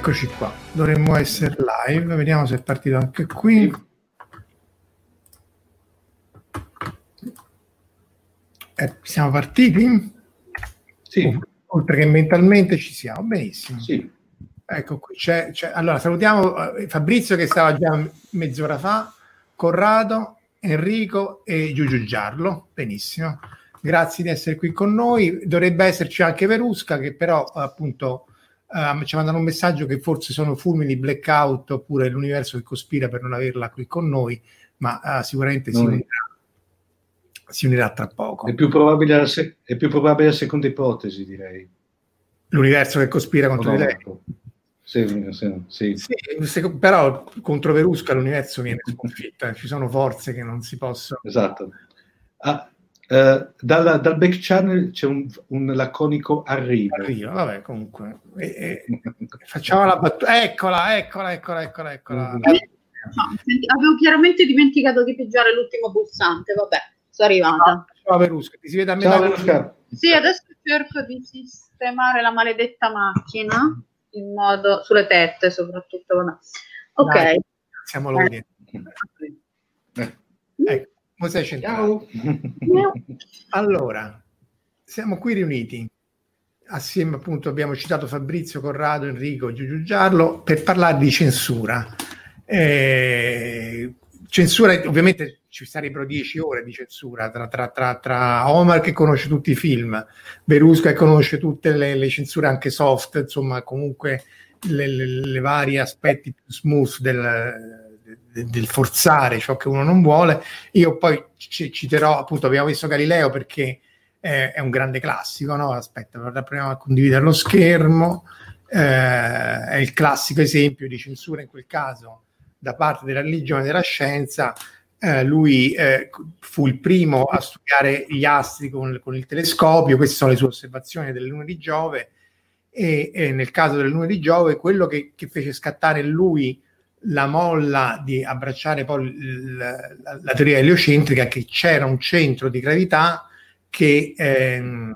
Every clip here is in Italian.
Eccoci qua, dovremmo essere live, vediamo se è partito anche qui. Eh, siamo partiti? Sì. Oltre che mentalmente ci siamo, benissimo. Sì. Ecco qui, c'è, c'è- allora salutiamo eh, Fabrizio che stava già mezz'ora fa, Corrado, Enrico e Giugio Giarlo, benissimo. Grazie di essere qui con noi. Dovrebbe esserci anche Verusca che però appunto eh, ci mandano un messaggio che forse sono fulmini, blackout oppure l'universo che cospira per non averla qui con noi, ma eh, sicuramente si unirà, si unirà tra poco. È più, probabile se- è più probabile la seconda ipotesi, direi. L'universo che cospira contro O di no? lei. Sì, sì, sì. Sì, se- però contro Verusca l'universo viene sconfitto, eh. ci sono forze che non si possono. Esatto. Ah, eh, dalla- dal back channel c'è un, un laconico arrivo. Arriva, vabbè, comunque. E- e- facciamo la battuta. Eccola, eccola, eccola, eccola, eccola. Mm. No, avevo chiaramente dimenticato di pigiare l'ultimo pulsante, vabbè, sono arrivata. Ciao Verusca, ti si vede a metà. Ciao, Verusca. Sì, adesso cerco di sistemare la maledetta macchina in modo sulle tette soprattutto. vabbè. Ok. Dai. Siamo l'audience. Eh, Ecco, come sei centrato? Ciao. Allora, siamo qui riuniti assieme appunto abbiamo citato Fabrizio Corrado, Enrico, Giugiu Giarlo per parlare di censura. Eh, censura, ovviamente ci sarebbero dieci ore di censura tra, tra, tra, tra Omar che conosce tutti i film, Verusca che conosce tutte le, le censure anche soft, insomma comunque le, le, le vari aspetti più smooth del, del, forzare ciò che uno non vuole. Io poi ci- citerò appunto, abbiamo visto Galileo perché eh, è un grande classico, no? Aspetta, proviamo a condividere lo schermo. Eh, è il classico esempio di censura in quel caso da parte della religione e della scienza. Eh, lui eh, fu il primo a studiare gli astri con, con il telescopio, queste sono le sue osservazioni delle lune di Giove e, e nel caso del lune di Giove quello che, che fece scattare lui la molla di abbracciare poi la, la, la teoria eliocentrica che c'era un centro di gravità che, ehm,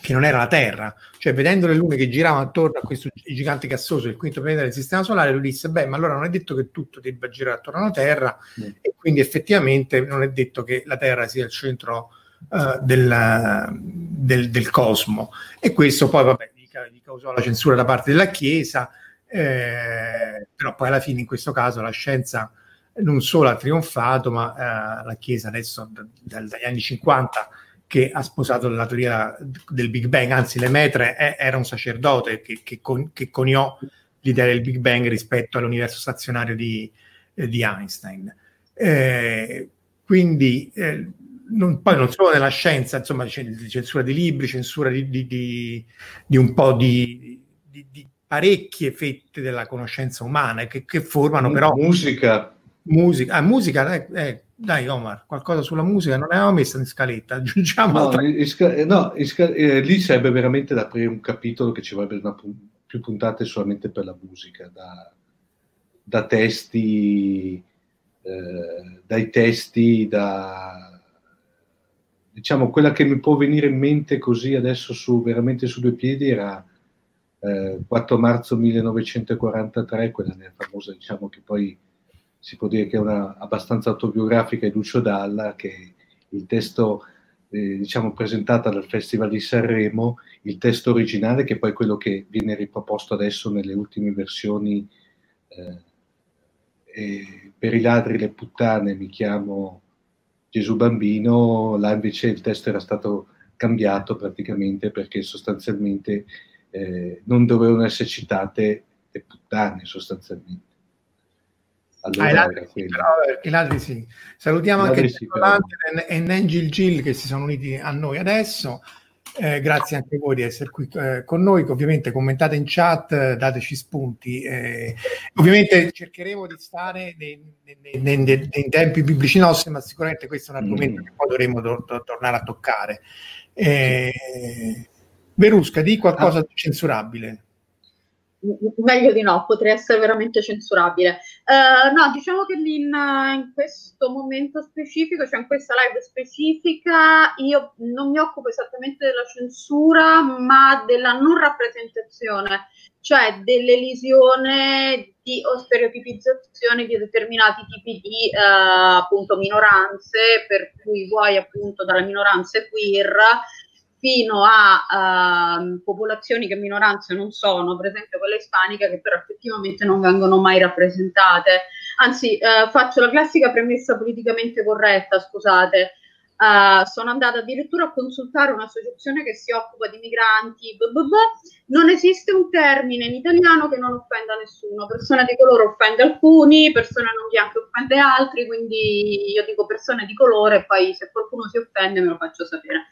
che, non era la Terra. Cioè, vedendo le lune che giravano attorno a questo gigante gassoso, il quinto pianeta del sistema solare, lui disse: Beh, ma allora non è detto che tutto debba girare attorno alla Terra, mm. e quindi effettivamente non è detto che la Terra sia il centro uh, del, del, del, cosmo. E questo poi, vabbè, gli, gli causò la censura da parte della Chiesa. Eh, però poi alla fine in questo caso la scienza non solo ha trionfato, ma eh, la Chiesa adesso d- d- dagli anni 50 che ha sposato la teoria del Big Bang, anzi Lemaitre è, era un sacerdote che, che, con, che, coniò l'idea del Big Bang rispetto all'universo stazionario di, eh, di Einstein. Eh, quindi eh, non, poi non solo nella scienza, insomma, censura di libri, censura di, di, di, di un po' di, parecchie fette della conoscenza umana che, che formano però... Musica. Musica, ah, musica eh, eh, dai Omar, qualcosa sulla musica non avevamo messo in scaletta, aggiungiamo... No, altra... in, no in scal- eh, lì sarebbe veramente da aprire un capitolo che ci vorrebbe una pu- più puntate solamente per la musica, da, da testi, eh, dai testi, da... Diciamo, quella che mi può venire in mente così adesso su, veramente su due piedi era eh, 4 marzo 1943, quella famosa, diciamo che poi si può dire che è una abbastanza autobiografica di Lucio Dalla, che il testo eh, diciamo presentato al Festival di Sanremo, il testo originale che è poi quello che viene riproposto adesso nelle ultime versioni eh, per i ladri le puttane mi chiamo Gesù bambino, là invece il testo era stato cambiato praticamente perché sostanzialmente eh, non dovevano essere citate le puttane sostanzialmente. Allora, ah, i, ladri, sì, però, i ladri sì. Salutiamo anche sì, e Nangil Gill che si sono uniti a noi adesso. Eh, grazie anche a voi di essere qui eh, con noi. Ovviamente commentate in chat, dateci spunti. Eh, ovviamente cercheremo di stare nei, nei, nei, nei, tempi biblici nostri, ma sicuramente questo è un argomento mm. che poi dovremo do, do, tornare a toccare. Eh, Verusca, di qualcosa ah. di censurabile meglio di no, potrei essere veramente censurabile. Uh, no, diciamo che in, in, questo momento specifico, cioè in questa live specifica, io non mi occupo esattamente della censura, ma della non rappresentazione, cioè dell'elisione di, o stereotipizzazione di determinati tipi di uh, appunto minoranze, per cui vuoi appunto dalle minoranze queer fino a uh, popolazioni che minoranze non sono, per esempio quella ispanica, che però effettivamente non vengono mai rappresentate. Anzi, uh, faccio la classica premessa politicamente corretta, scusate. Uh, sono andata addirittura a consultare un'associazione che si occupa di migranti. Blah. Non esiste un termine in italiano che non offenda nessuno. Persona di colore offende alcuni, persone non bianche offende altri. Quindi io dico persone di colore, e poi se qualcuno si offende me lo faccio sapere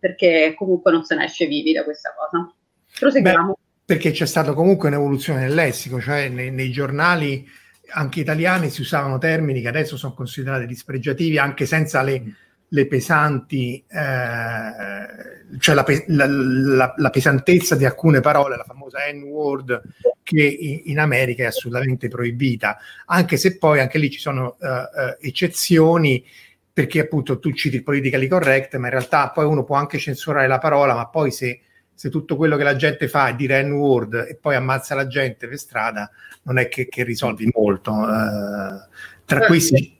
perché comunque non se ne esce vivi da questa cosa. Proseguiamo. Beh, perché c'è stata comunque un'evoluzione nel lessico, cioè nei, nei, giornali anche italiani si usavano termini che adesso sono considerati dispregiativi anche senza le, le pesanti, eh, cioè la, la, la, la, pesantezza di alcune parole, la famosa N-word che in, in, America è assolutamente proibita, anche se poi anche lì ci sono uh, uh, eccezioni perché appunto tu citi il politically correct, ma in realtà poi uno può anche censurare la parola, ma poi se, se tutto quello che la gente fa è dire N-word e poi ammazza la gente per strada, non è che, che risolvi molto. Uh, tra questi...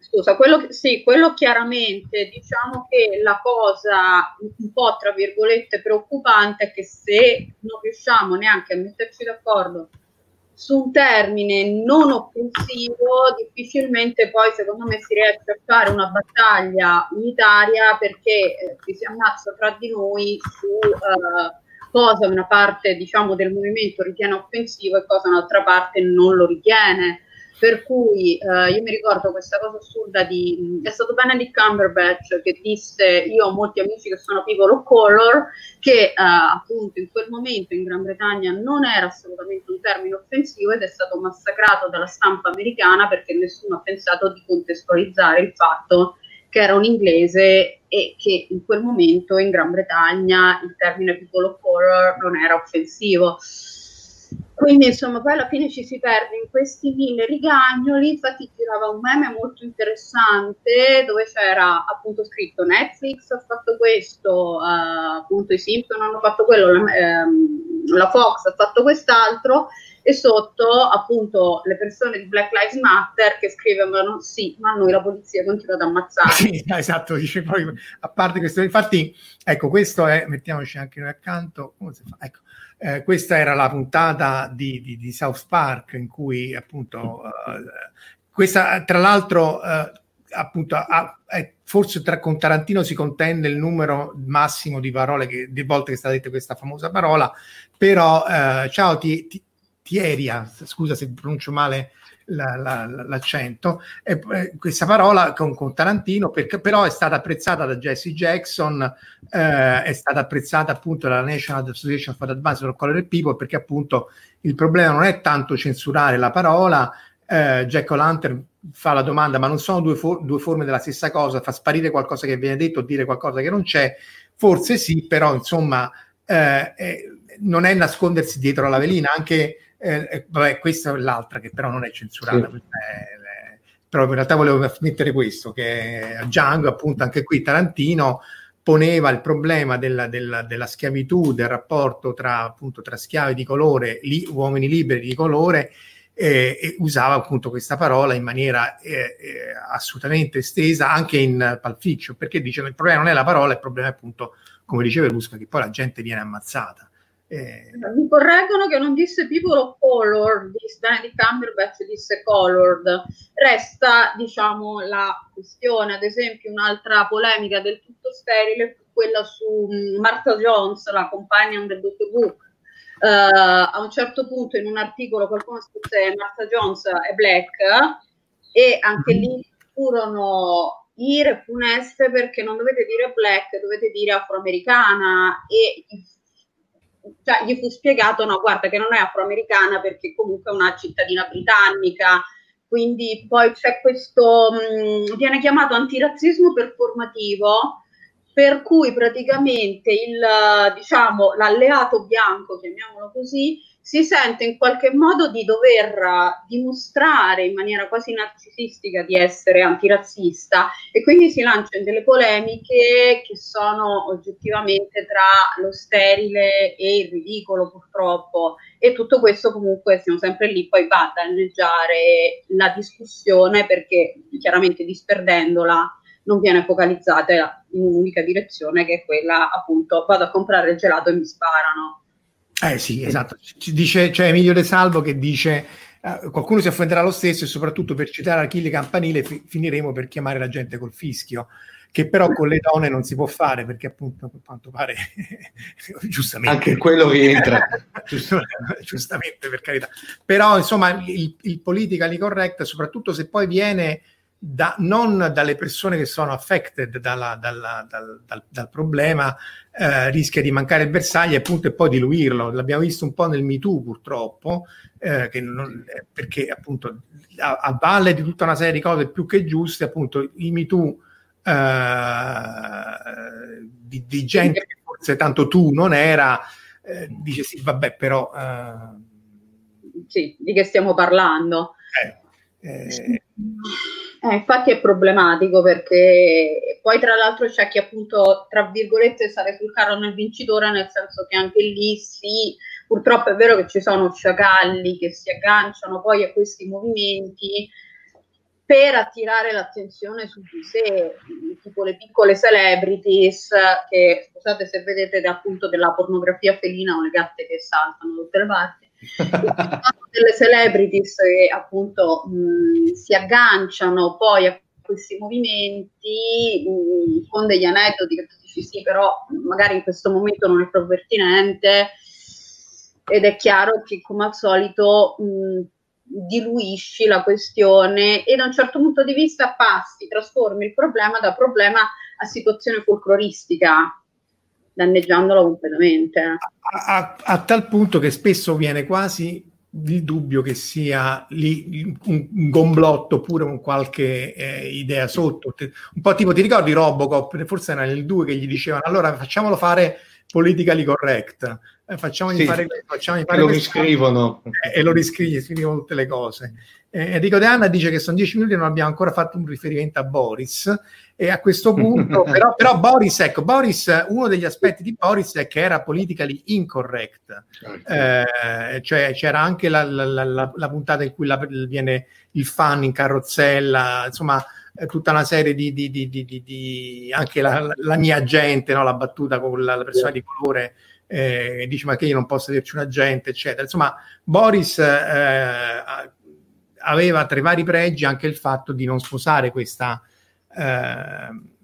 Scusa, quello, sì, quello chiaramente, diciamo che la cosa un po' tra virgolette preoccupante è che se non riusciamo neanche a metterci d'accordo su un termine non offensivo difficilmente poi secondo me si riesce a fare una battaglia unitaria perché eh, ci si ammazza tra di noi su eh, cosa una parte diciamo del movimento ritiene offensivo e cosa un'altra parte non lo ritiene per cui eh, io mi ricordo questa cosa assurda di è stato Benedict Cumberbatch che disse io ho molti amici che sono people of color che eh, appunto in quel momento in Gran Bretagna non era assolutamente un termine offensivo ed è stato massacrato dalla stampa americana perché nessuno ha pensato di contestualizzare il fatto che era un inglese e che in quel momento in Gran Bretagna il termine people of color non era offensivo. Quindi insomma poi alla fine ci si perde in questi mille rigagnoli, infatti girava un meme molto interessante dove c'era appunto scritto Netflix ha fatto questo, uh, appunto i Simpson hanno fatto quello, la, ehm, la Fox ha fatto quest'altro e sotto appunto le persone di Black Lives Matter che scrivevano sì, ma noi la polizia continua ad ammazzare. Sì, esatto, dice poi, a parte questo, infatti, ecco, questo è, mettiamoci anche noi accanto? Ecco, eh, questa era la puntata di, di, di, South Park in cui appunto, eh, questa tra l'altro... Eh, appunto a, a, forse tra, con Tarantino si contende il numero massimo di parole che, di volte che è stata detta questa famosa parola però eh, ciao ti, ti, Tieria, scusa se pronuncio male la, la, l'accento, e, eh, questa parola con, con Tarantino, perché, però è stata apprezzata da Jesse Jackson, eh, è stata apprezzata appunto dalla National Association for Advanced for Color People, perché appunto il problema non è tanto censurare la parola, eh, Jack O'Lantern fa la domanda, ma non sono due, for- due, forme della stessa cosa, fa sparire qualcosa che viene detto, dire qualcosa che non c'è, forse sì, però insomma eh, eh, non è nascondersi dietro alla velina, anche eh, eh, vabbè, questa è l'altra che però non è censurata. Sì. È, è, però in realtà volevo mettere questo, che Django, appunto, anche qui Tarantino poneva il problema della, della, della schiavitù, del rapporto tra, appunto, tra schiavi di colore, li, uomini liberi di colore, eh, e usava appunto questa parola in maniera eh, eh, assolutamente estesa anche in Pulp Fiction, perché dice che il problema non è la parola, il problema è appunto, come diceva Lusca, che poi la gente viene ammazzata. Eh, Mi correggono che non disse people of color, disse Benedict Cumberbatch disse colored. Resta, diciamo, la questione, ad esempio, un'altra polemica del tutto sterile, quella su mm, Martha Jones, la companion del Dottor Who. Uh, a un certo punto in un articolo qualcuno scrisse Martha Jones è black e anche mm-hmm. lì furono ire funeste perché non dovete dire black, dovete dire afroamericana e il cioè, gli fu spiegato, no, guarda che non è afroamericana perché comunque è una cittadina britannica, quindi poi c'è questo, mh, mm, viene chiamato antirazzismo performativo, per cui praticamente il, diciamo, l'alleato bianco, chiamiamolo così, si sente in qualche modo di dover dimostrare in maniera quasi narcisistica di essere antirazzista e quindi si lancia in delle polemiche che sono oggettivamente tra lo sterile e il ridicolo purtroppo. E tutto questo comunque siamo sempre lì poi va a danneggiare la discussione perché chiaramente disperdendola non viene focalizzata in un'unica direzione che è quella appunto vado a comprare il gelato e mi sparano eh sì, esatto. Ci dice, c'è Emilio De Salvo che dice eh, qualcuno si offenderà lo stesso e soprattutto per citare Achille Campanile fi- finiremo per chiamare la gente col fischio, che però con le donne non si può fare perché appunto a quanto pare giustamente. Anche quello rientra giustamente per carità. Però insomma il, il politically correct soprattutto se poi viene da, non dalle persone che sono affected dalla, dalla, dal, dal, dal, problema, eh, rischia di mancare il bersaglio e appunto e poi diluirlo. L'abbiamo visto un po' nel MeToo purtroppo, eh, non, eh, perché appunto a, a, valle di tutta una serie di cose più che giuste, appunto i MeToo eh, di, di, gente che forse tanto tu non era, eh, dice sì, vabbè, però... Eh, sì, di che stiamo parlando? Eh, eh, infatti è problematico perché poi tra l'altro c'è chi appunto tra virgolette sale sul carro nel vincitore nel senso che anche lì sì, purtroppo è vero che ci sono sciacalli che si agganciano poi a questi movimenti per attirare l'attenzione su di sé, tipo le piccole celebrities che scusate se vedete appunto della pornografia felina o le gatte che saltano da tutte le parti delle celebrities che appunto mh, si agganciano poi a questi movimenti mh, con degli aneddoti che tu dici sì, però magari in questo momento non è proprio pertinente. Ed è chiaro che come al solito mh, diluisci la questione e da un certo punto di vista passi, trasformi il problema da problema a situazione folcloristica danneggiandolo completamente. A, a, a, tal punto che spesso viene quasi il dubbio che sia lì un, un gomblotto oppure un qualche eh, idea sotto. Un po' tipo, ti ricordi Robocop? Forse era nel 2 che gli dicevano allora facciamolo fare politically correct, eh, facciamogli Sì, fare questo, facciamogli fare lo questo. riscrivono. Eh, e lo riscrive, scrivono tutte le cose. Eh, Enrico De Anna dice che sono dieci minuti e non abbiamo ancora fatto un riferimento a Boris. E a questo punto, però, però Boris, ecco, Boris, uno degli aspetti di Boris è che era politically incorrect. Eh, cioè c'era anche la, la- la- la- puntata in cui viene il fan in carrozzella, insomma, eh, tutta una serie di, di- di- di- anche la, mia gente, no? la battuta con la, persona di colore. eh, dice ma che io non posso averci un agente eccetera insomma Boris eh, aveva tra i vari pregi anche il fatto di non sposare questa eh,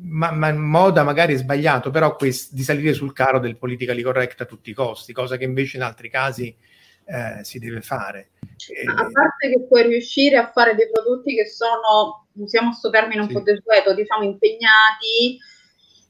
ma, ma moda magari sbagliato, però quest- di salire sul carro del politically correct a tutti i costi, cosa che invece in altri casi eh, si deve fare. A parte che puoi riuscire a fare dei prodotti che sono, usiamo questo termine un Sì. po' desueto, diciamo impegnati,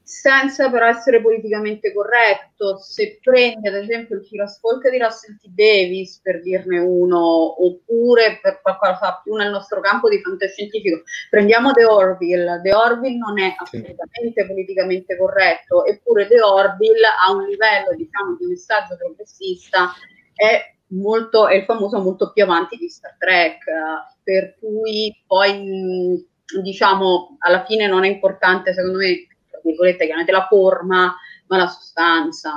senza però essere politicamente corretto. Se prendi ad esempio il Firasfolk di Russell T. Davis, per dirne uno, oppure per qualcosa più nel nostro campo di fantascientifico, prendiamo The Orville. The Orville non è Sì. assolutamente politicamente corretto, eppure The Orville ha un livello, diciamo, di messaggio progressista è molto, è il famoso molto più avanti di Star Trek, per cui poi diciamo alla fine non è importante secondo me, tra virgolette, chiaramente la forma, ma la sostanza.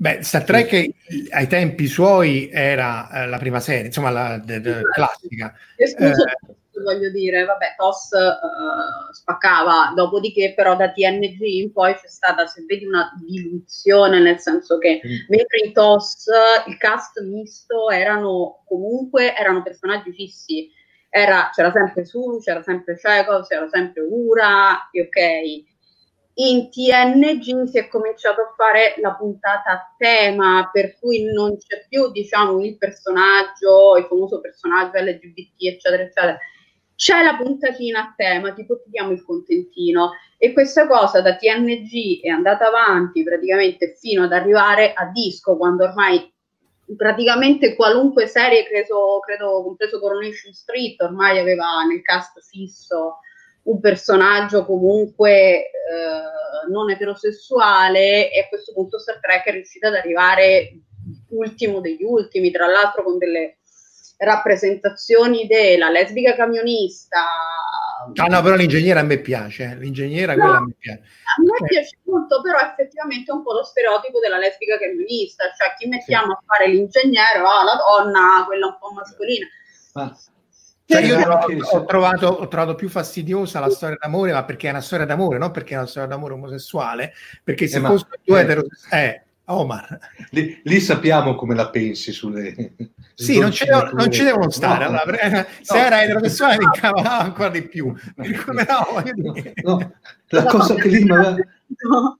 Beh, Star Trek eh, ai tempi suoi era eh, la prima serie, insomma, la de- de- classica. Escluso Eh. TOS, voglio dire, vabbè, TOS eh, spaccava, dopodiché però da TNG in poi c'è stata, se vedi, una diluzione, nel senso che Mm. mentre in TOS il cast misto erano comunque erano personaggi fissi, Era- c'era sempre Sulu, c'era sempre Chekhov, c'era sempre Ura, e ok. In TNG si è cominciato a fare la puntata a tema, per cui non c'è più, diciamo, il personaggio, il famoso personaggio LGBT, eccetera, eccetera. C'è la puntatina a tema, tipo ti diamo il contentino. E questa cosa da TNG è andata avanti praticamente fino ad arrivare a disco, quando ormai praticamente qualunque serie, credo, credo compreso Coronation Street, ormai aveva nel cast fisso un personaggio comunque eh, non eterosessuale e a questo punto Star Trek è riuscita ad arrivare ultimo degli ultimi, tra l'altro con delle rappresentazioni della lesbica camionista. Ah no, però l'ingegnere a me piace, eh. l'ingegnera No. quella a me piace. A me piace molto, però effettivamente è un po' lo stereotipo della lesbica camionista, cioè chi mettiamo a fare l'ingegnere, oh, la donna, quella un po' mascolina. Ma Cioè, io ho, ho trovato, ho trovato più fastidiosa la storia d'amore, ma perché è una storia d'amore, non perché è una storia d'amore omosessuale, perché se Eh, ma- fossero due eh. eterosessuali... Eh, Omar. lì, lì sappiamo come la pensi sulle... Sì, non ci, devono, non ci devono stare. No. allora, eh, se No. era eterosessuale mi incavolava ancora di più. Cui, no, No, la cosa che lì mi aveva- No.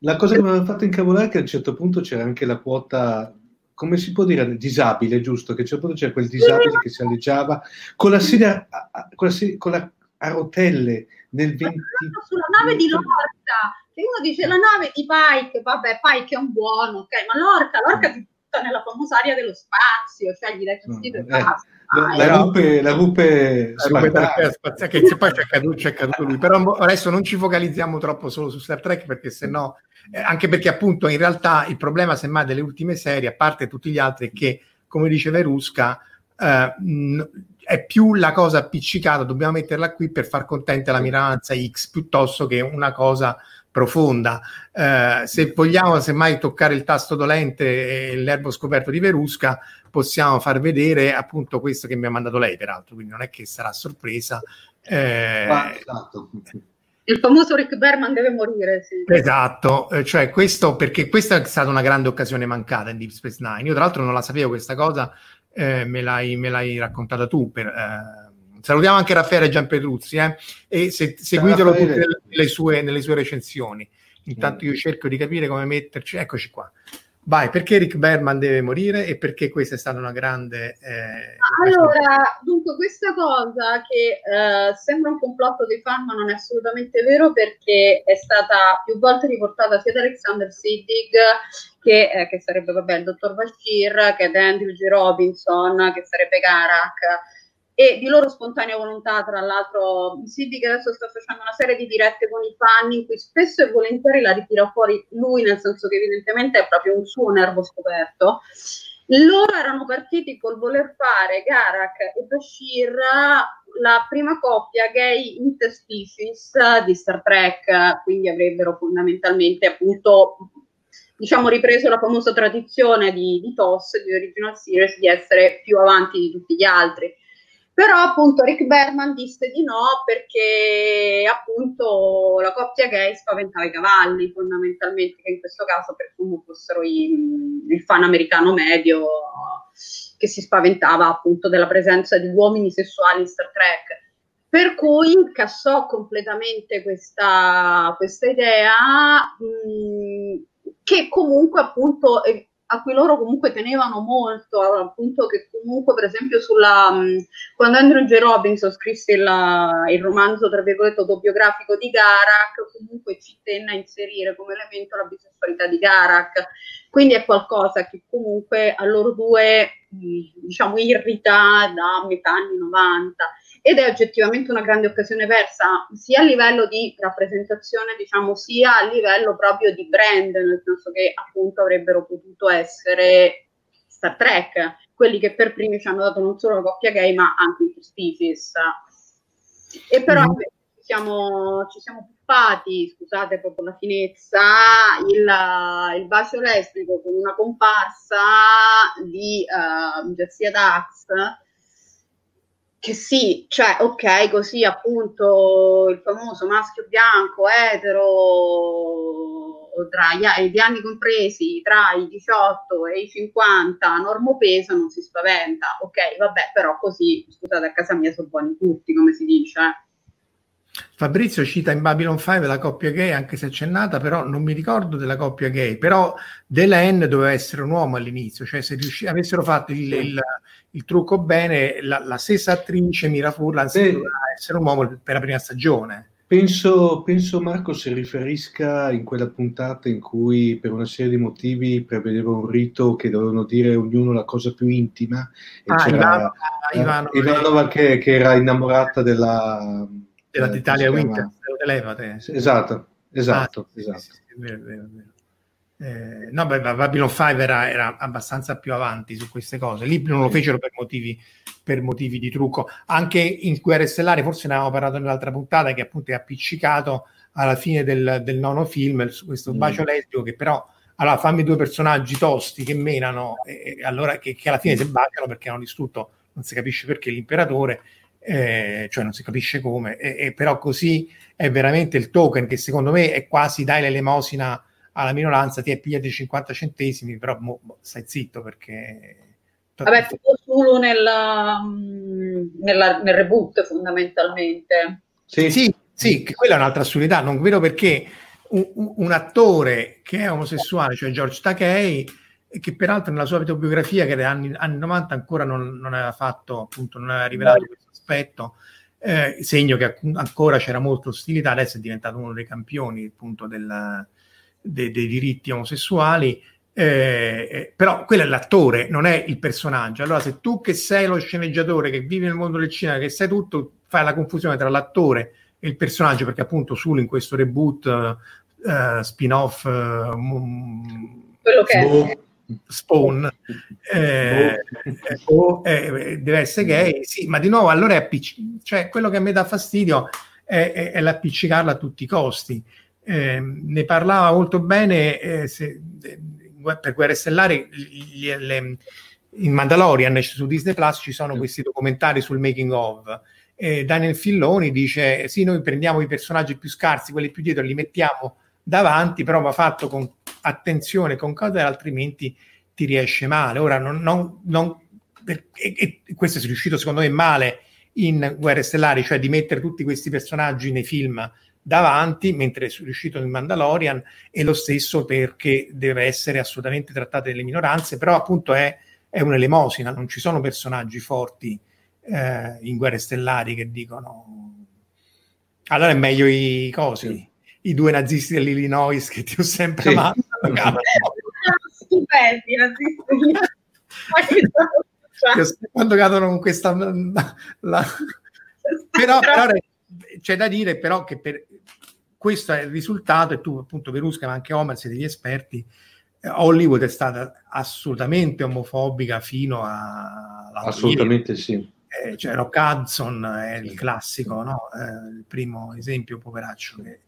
La cosa che mi aveva fatto incavolare è che a un certo punto c'era anche la quota, come si può dire, disabile, giusto? Che a un certo punto c'era quel disabile che si alleggiava con la sedia con la, sedia- con la- a rotelle nel 20... sulla nave di Lorca che uno dice la nave di Pike vabbè Pike è un buono ok ma Lorca Lorca ti butta nella famosa aria dello spazio cioè gli dai fastidio e Eh, basta La, Dai. la rupe, la rupe La rupe spazia- che se poi c'è caduto, c'è caduto lui. Però adesso non ci focalizziamo troppo solo su Star Trek perché sennò, eh, anche perché appunto in realtà il problema semmai delle ultime serie, a parte tutti gli altri, è che come dice Verusca, eh, è più la cosa appiccicata, dobbiamo metterla qui per far contenta la minoranza X piuttosto che una cosa profonda. Eh, se vogliamo semmai toccare il tasto dolente e l'erbo scoperto di Verusca, possiamo far vedere appunto questo che mi ha mandato lei, peraltro, quindi non è che sarà sorpresa. Eh, esatto. Il famoso Rick Berman deve morire sì. Esatto, eh, cioè questo perché questa è stata una grande occasione mancata in Deep Space Nine. Io, tra l'altro, non la sapevo questa cosa, eh, me, l'hai, me l'hai raccontata tu. Per, eh, Salutiamo anche Raffaele Gianpetruzzi eh, e se, seguitelo tutte nelle sue, nelle sue recensioni. Intanto io cerco di capire come metterci. Eccoci qua. Vai, perché Rick Berman deve morire e perché questa è stata una grande... Eh, allora, dunque questa cosa che eh, sembra un complotto dei fan ma non è assolutamente vero perché è stata più volte riportata sia da Alexander Siddig che, eh, che sarebbe vabbè, il dottor Bashir, che da Andrew G. Robinson, che sarebbe Garak e di loro spontanea volontà, tra l'altro, Siddi che adesso sta facendo una serie di dirette con i fan in cui spesso e volentieri la ritira fuori lui, nel senso che evidentemente è proprio un suo nervo scoperto. Loro erano partiti col voler fare Garak e Bashir la prima coppia gay interspecies di Star Trek, quindi avrebbero fondamentalmente appunto diciamo ripreso la famosa tradizione di, di TOS, di Original Series, di essere più avanti di tutti gli altri però appunto Rick Berman disse di no perché appunto la coppia gay spaventava i cavalli fondamentalmente, che in questo caso presumo fossero i, il fan americano medio che si spaventava appunto della presenza di uomini sessuali in Star Trek. Per cui cassò completamente questa, questa idea mh, che comunque appunto a cui loro comunque tenevano molto, appunto che comunque per esempio sulla, quando Andrew J. Robinson scrisse il, il romanzo tra virgolette autobiografico di Garak, comunque ci tenne a inserire come elemento la bisessualità di Garak, quindi è qualcosa che comunque a loro due diciamo irrita da metà anni 90 ed è oggettivamente una grande occasione persa sia a livello di rappresentazione, diciamo, sia a livello proprio di brand, nel senso che appunto avrebbero potuto essere Star Trek, quelli che per primi ci hanno dato non solo la coppia gay, ma anche i species. E però mm. ci, siamo, ci siamo puppati, scusate proprio la finezza, il, il bacio lesbico con una comparsa di uh, Jessia Dax che sì, cioè, ok, così appunto il famoso maschio bianco, etero, tra gli, gli anni compresi tra i 18 e i 50, normopeso, non si spaventa. Ok, vabbè, però così, scusate, a casa mia sono buoni tutti, come si dice. Fabrizio cita in Babylon 5 la coppia gay, anche se c'è nata, però non mi ricordo della coppia gay, però Delenn doveva essere un uomo all'inizio, cioè se riusci- avessero fatto il, il, il trucco bene, la, la, stessa attrice Mira Furlan doveva essere un uomo per la prima stagione. Penso, penso, Marco si riferisca in quella puntata in cui per una serie di motivi prevedeva un rito che dovevano dire ognuno la cosa più intima e ah, c'era Ivanova, eh, Ivanova che, che, era innamorata della della eh, Italia Winter esatto esatto, ah, esatto. Sì, sì, vero, vero, vero. Eh, no, beh, Babylon 5 era, era, abbastanza più avanti su queste cose. Lì non lo fecero per motivi, per motivi di trucco. Anche in Guerre Stellari, forse ne avevamo parlato nell'altra puntata, che appunto è appiccicato alla fine del, del nono film, questo mm. bacio lesbico che però allora fammi due personaggi tosti che menano e, allora che, che, alla fine si baciano perché hanno distrutto non si capisce perché l'imperatore eh, cioè non si capisce come e, e, però così è veramente il token che secondo me è quasi dai l'elemosina alla minoranza ti è pigliati 50 centesimi, però mo, stai zitto perché... Vabbè, solo nella, nella, nel reboot fondamentalmente. Sì, sì, sì, che quella è un'altra assurdità, non vedo perché un, un, attore che è omosessuale, cioè George Takei, che peraltro nella sua autobiografia, che era anni, anni 90, ancora non, non, aveva fatto, appunto, non aveva rivelato no. Aspetto, eh, segno che ancora c'era molta ostilità, adesso è diventato uno dei campioni appunto del, de, dei diritti omosessuali, eh, eh, però quello è l'attore, non è il personaggio. Allora, se tu che sei lo sceneggiatore, che vivi nel mondo del cinema, che sai tutto, fai la confusione tra l'attore e il personaggio, perché appunto Sulu in questo reboot, uh, spin-off, uh, quello che è. Spawn. Eh, o eh, deve essere gay, sì, ma di nuovo allora è appicc- cioè quello che a me dà fastidio è, è, è l'appiccicarla a tutti i costi. Eh, ne parlava molto bene eh, se, per Guerre Stellari gli, le, in Mandalorian su Disney Plus ci sono questi documentari sul making of. Eh, Daniel Filloni dice sì noi prendiamo i personaggi più scarsi quelli più dietro li mettiamo davanti però va fatto con attenzione con cautela altrimenti ti riesce male. Ora non, non, non e, e questo è riuscito secondo me male in Guerre Stellari cioè di mettere tutti questi personaggi nei film davanti, mentre è riuscito nel Mandalorian, e lo stesso perché deve essere assolutamente trattato delle minoranze, però appunto è, è un'elemosina, non ci sono personaggi forti eh, in Guerre Stellari che dicono allora è meglio i cosi, sì. I due nazisti dell'Illinois che ti ho sempre sì. amato. Stupendi, nazisti. quando cadono con questa la... però, però c'è da dire però che per questo è il risultato e tu appunto Verusca ma anche Homer siete gli esperti eh, Hollywood è stata assolutamente omofobica fino a assolutamente sì eh, cioè Rock Hudson è il classico no? eh, il primo esempio poveraccio che.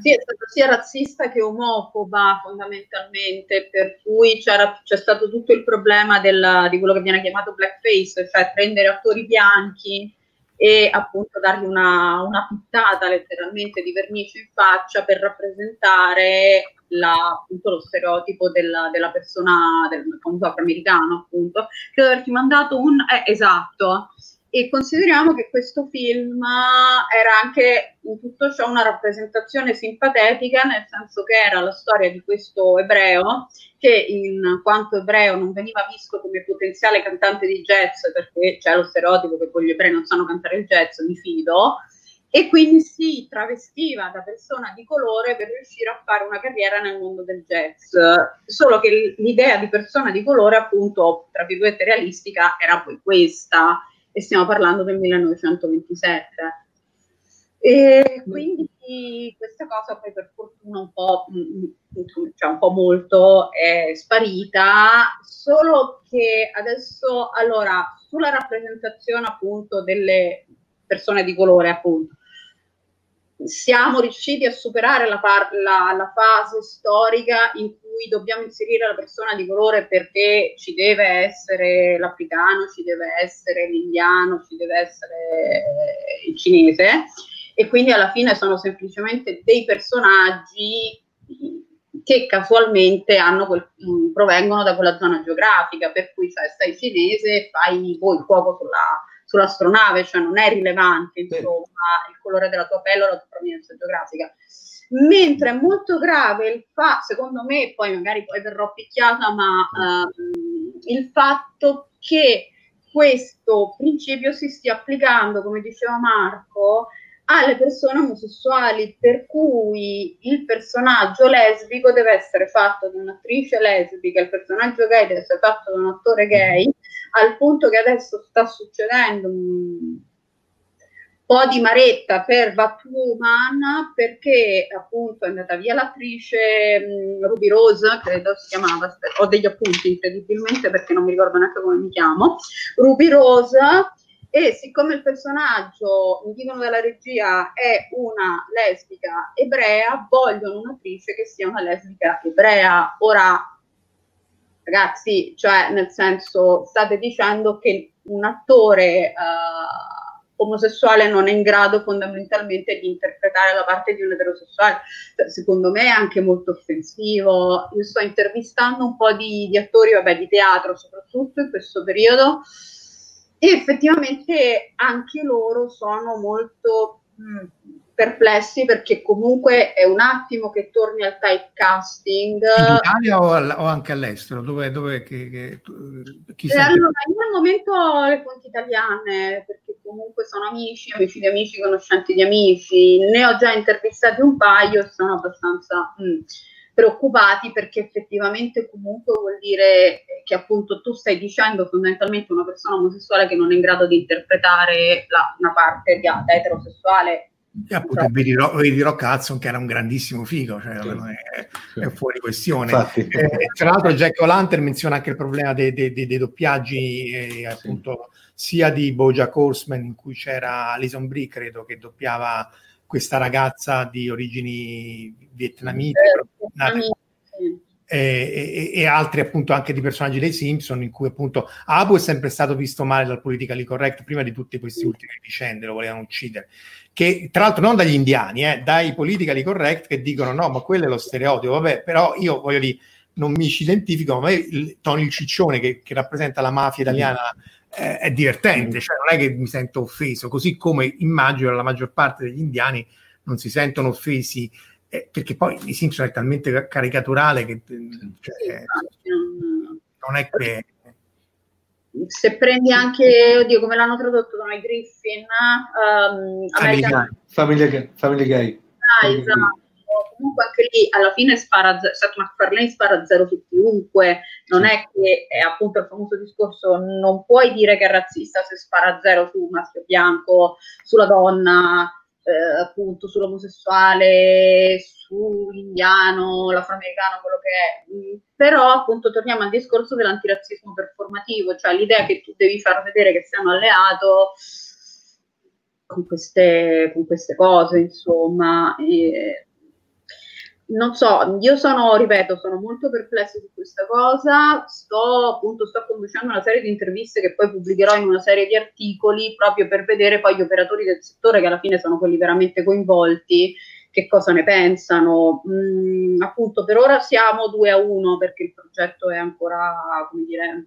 Sì, è stata sia razzista che omofoba fondamentalmente, per cui c'è stato tutto il problema della, di quello che viene chiamato blackface, cioè prendere attori bianchi e appunto dargli una, una pittata letteralmente di vernice in faccia per rappresentare la, appunto, lo stereotipo della, della persona, del afroamericano appunto, credo averti mandato un... Eh, esatto, e consideriamo che questo film era anche in tutto ciò una rappresentazione simpatetica, nel senso che era la storia di questo ebreo che in quanto ebreo non veniva visto come potenziale cantante di jazz, perché c'è lo stereotipo che poi gli ebrei non sanno cantare il jazz, mi fido, e quindi si travestiva da persona di colore per riuscire a fare una carriera nel mondo del jazz. Solo che l'idea di persona di colore, appunto, tra virgolette realistica, era poi questa e stiamo parlando del 1927. E quindi questa cosa poi per fortuna un po', mm, mm, cioè un po' molto è sparita, solo che adesso, allora, sulla rappresentazione appunto delle persone di colore, appunto, siamo riusciti a superare la, par- la, la, fase storica in cui dobbiamo inserire la persona di colore perché ci deve essere l'africano, ci deve essere l'indiano, ci deve essere il cinese e quindi alla fine sono semplicemente dei personaggi che casualmente quel, provengono da quella zona geografica, per cui cioè, stai cinese, fai poi il fuoco sulla sull'astronave, cioè non è rilevante insomma il colore della tua pelle o la tua provenienza geografica. Mentre è molto grave il fatto, secondo me, poi magari poi verrò picchiata, ma uh, il fatto che questo principio si stia applicando, come diceva Marco, alle persone omosessuali, per cui il personaggio lesbico deve essere fatto da un'attrice lesbica, il personaggio gay deve essere fatto da un attore gay, al punto che adesso sta succedendo po' di maretta per Batwoman perché appunto è andata via l'attrice um, Ruby Rose, credo si chiamava, ho degli appunti incredibilmente perché non mi ricordo neanche come mi chiamo, Ruby Rose e siccome il personaggio, mi dicono dalla regia, è una lesbica ebrea, vogliono un'attrice che sia una lesbica ebrea. Ora, ragazzi, cioè nel senso, state dicendo che un attore uh, omosessuale non è in grado fondamentalmente di interpretare la parte di un eterosessuale. Secondo me è anche molto offensivo. Io sto intervistando un po' di, di attori, vabbè, di teatro soprattutto in questo periodo e effettivamente anche loro sono molto mh, perplessi perché comunque è un attimo che torni al typecasting. In Italia o, all- o anche all'estero? Dove, dove che, che, chi eh, allora, io al momento le fonti italiane, perché comunque sono amici, amici di amici, conoscenti di amici, ne ho già intervistati un paio e sono abbastanza... Mh preoccupati perché effettivamente comunque vuol dire che appunto tu stai dicendo fondamentalmente una persona omosessuale che non è in grado di interpretare la, una parte da, da eterosessuale e appunto cioè. vedi, vedi Rock Hudson che era un grandissimo figo, cioè sì. è, è, fuori questione. Eh, tra l'altro Jack O'Lantern menziona anche il problema dei, dei, dei, dei doppiaggi, eh, appunto sì. Sia di Bojack Horseman in cui c'era Alison Brie, credo, che doppiava questa ragazza di origini vietnamite, eh, e, e, altri appunto anche di personaggi dei Simpson in cui appunto Abu è sempre stato visto male dal politically correct prima di tutte queste ultime vicende lo volevano uccidere. Che tra l'altro non dagli indiani eh, dai politically correct che dicono no ma quello è lo stereotipo vabbè però io voglio dire non mi ci identifico ma Tony il Ciccione che, che rappresenta la mafia italiana eh, è divertente, cioè non è che mi sento offeso, così come immagino la maggior parte degli indiani non si sentono offesi, eh, perché poi i Simpson è talmente caricaturale che cioè, non è che se prendi anche, oddio, come l'hanno tradotto da noi Griffin, um, Family, Family, Guy. Family Guy. Ah, esatto. Comunque anche lì alla fine spara, Seth MacFarlane spara zero su chiunque, non è che è appunto il famoso discorso, non puoi dire che è razzista se spara zero su un maschio bianco, sulla donna, eh, appunto sull'omosessuale, sull'indiano, l'afroamericano, quello che è. Mm, però appunto torniamo al discorso dell'antirazzismo performativo, cioè l'idea che tu devi far vedere che sei un alleato con queste, con queste cose, insomma. E, non so, io sono, ripeto, sono molto perplessa su questa cosa, sto appunto, sto conducendo una serie di interviste che poi pubblicherò in una serie di articoli proprio per vedere poi gli operatori del settore che alla fine sono quelli veramente coinvolti, che cosa ne pensano. Mm, appunto, per ora siamo 2 a 1 perché il progetto è ancora, come dire,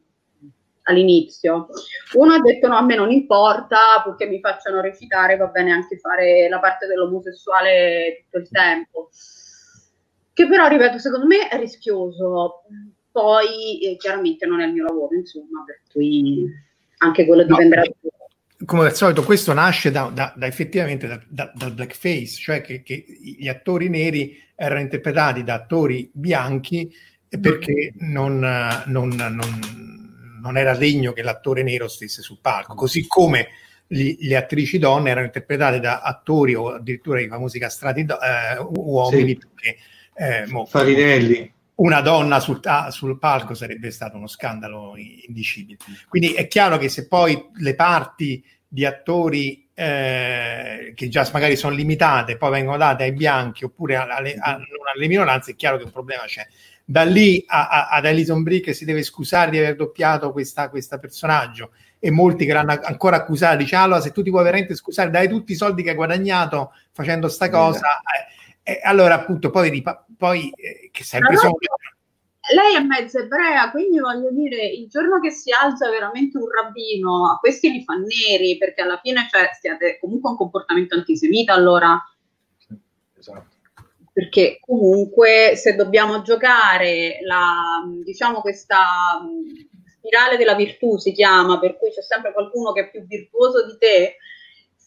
all'inizio. Uno ha detto no, a me non importa, purché mi facciano recitare, va bene anche fare la parte dell'omosessuale tutto il tempo che però, ripeto, secondo me è rischioso. Poi eh, chiaramente non è il mio lavoro, insomma, per cui anche quello dipenderà no, come al solito questo nasce da, da, da effettivamente da, dal blackface, cioè che, che, gli attori neri erano interpretati da attori bianchi perché non, non, non, non era degno che l'attore nero stesse sul palco, così come gli, le attrici donne erano interpretate da attori o addirittura i famosi castrati do, eh, uomini sì. perché eh, mo, Farinelli. Una donna sul, ah, sul, palco sarebbe stato uno scandalo indicibile. Quindi è chiaro che se poi le parti di attori eh, che già magari sono limitate poi vengono date ai bianchi oppure alle, alle minoranze, è chiaro che un problema c'è. Da lì a, a, ad Alison Brick si deve scusare di aver doppiato questa, questo personaggio e molti che l'hanno ancora accusato dice allora se tu ti vuoi veramente scusare dai tutti i soldi che hai guadagnato facendo sta cosa eh, eh, allora, appunto, poi, poi eh, che sempre sono... Lei è mezza ebrea, quindi voglio dire, il giorno che si alza veramente un rabbino, a questi li fa neri, perché alla fine cioè, siete comunque un comportamento antisemita, allora... esatto. Perché comunque se dobbiamo giocare la, diciamo, questa spirale della virtù si chiama, per cui c'è sempre qualcuno che è più virtuoso di te,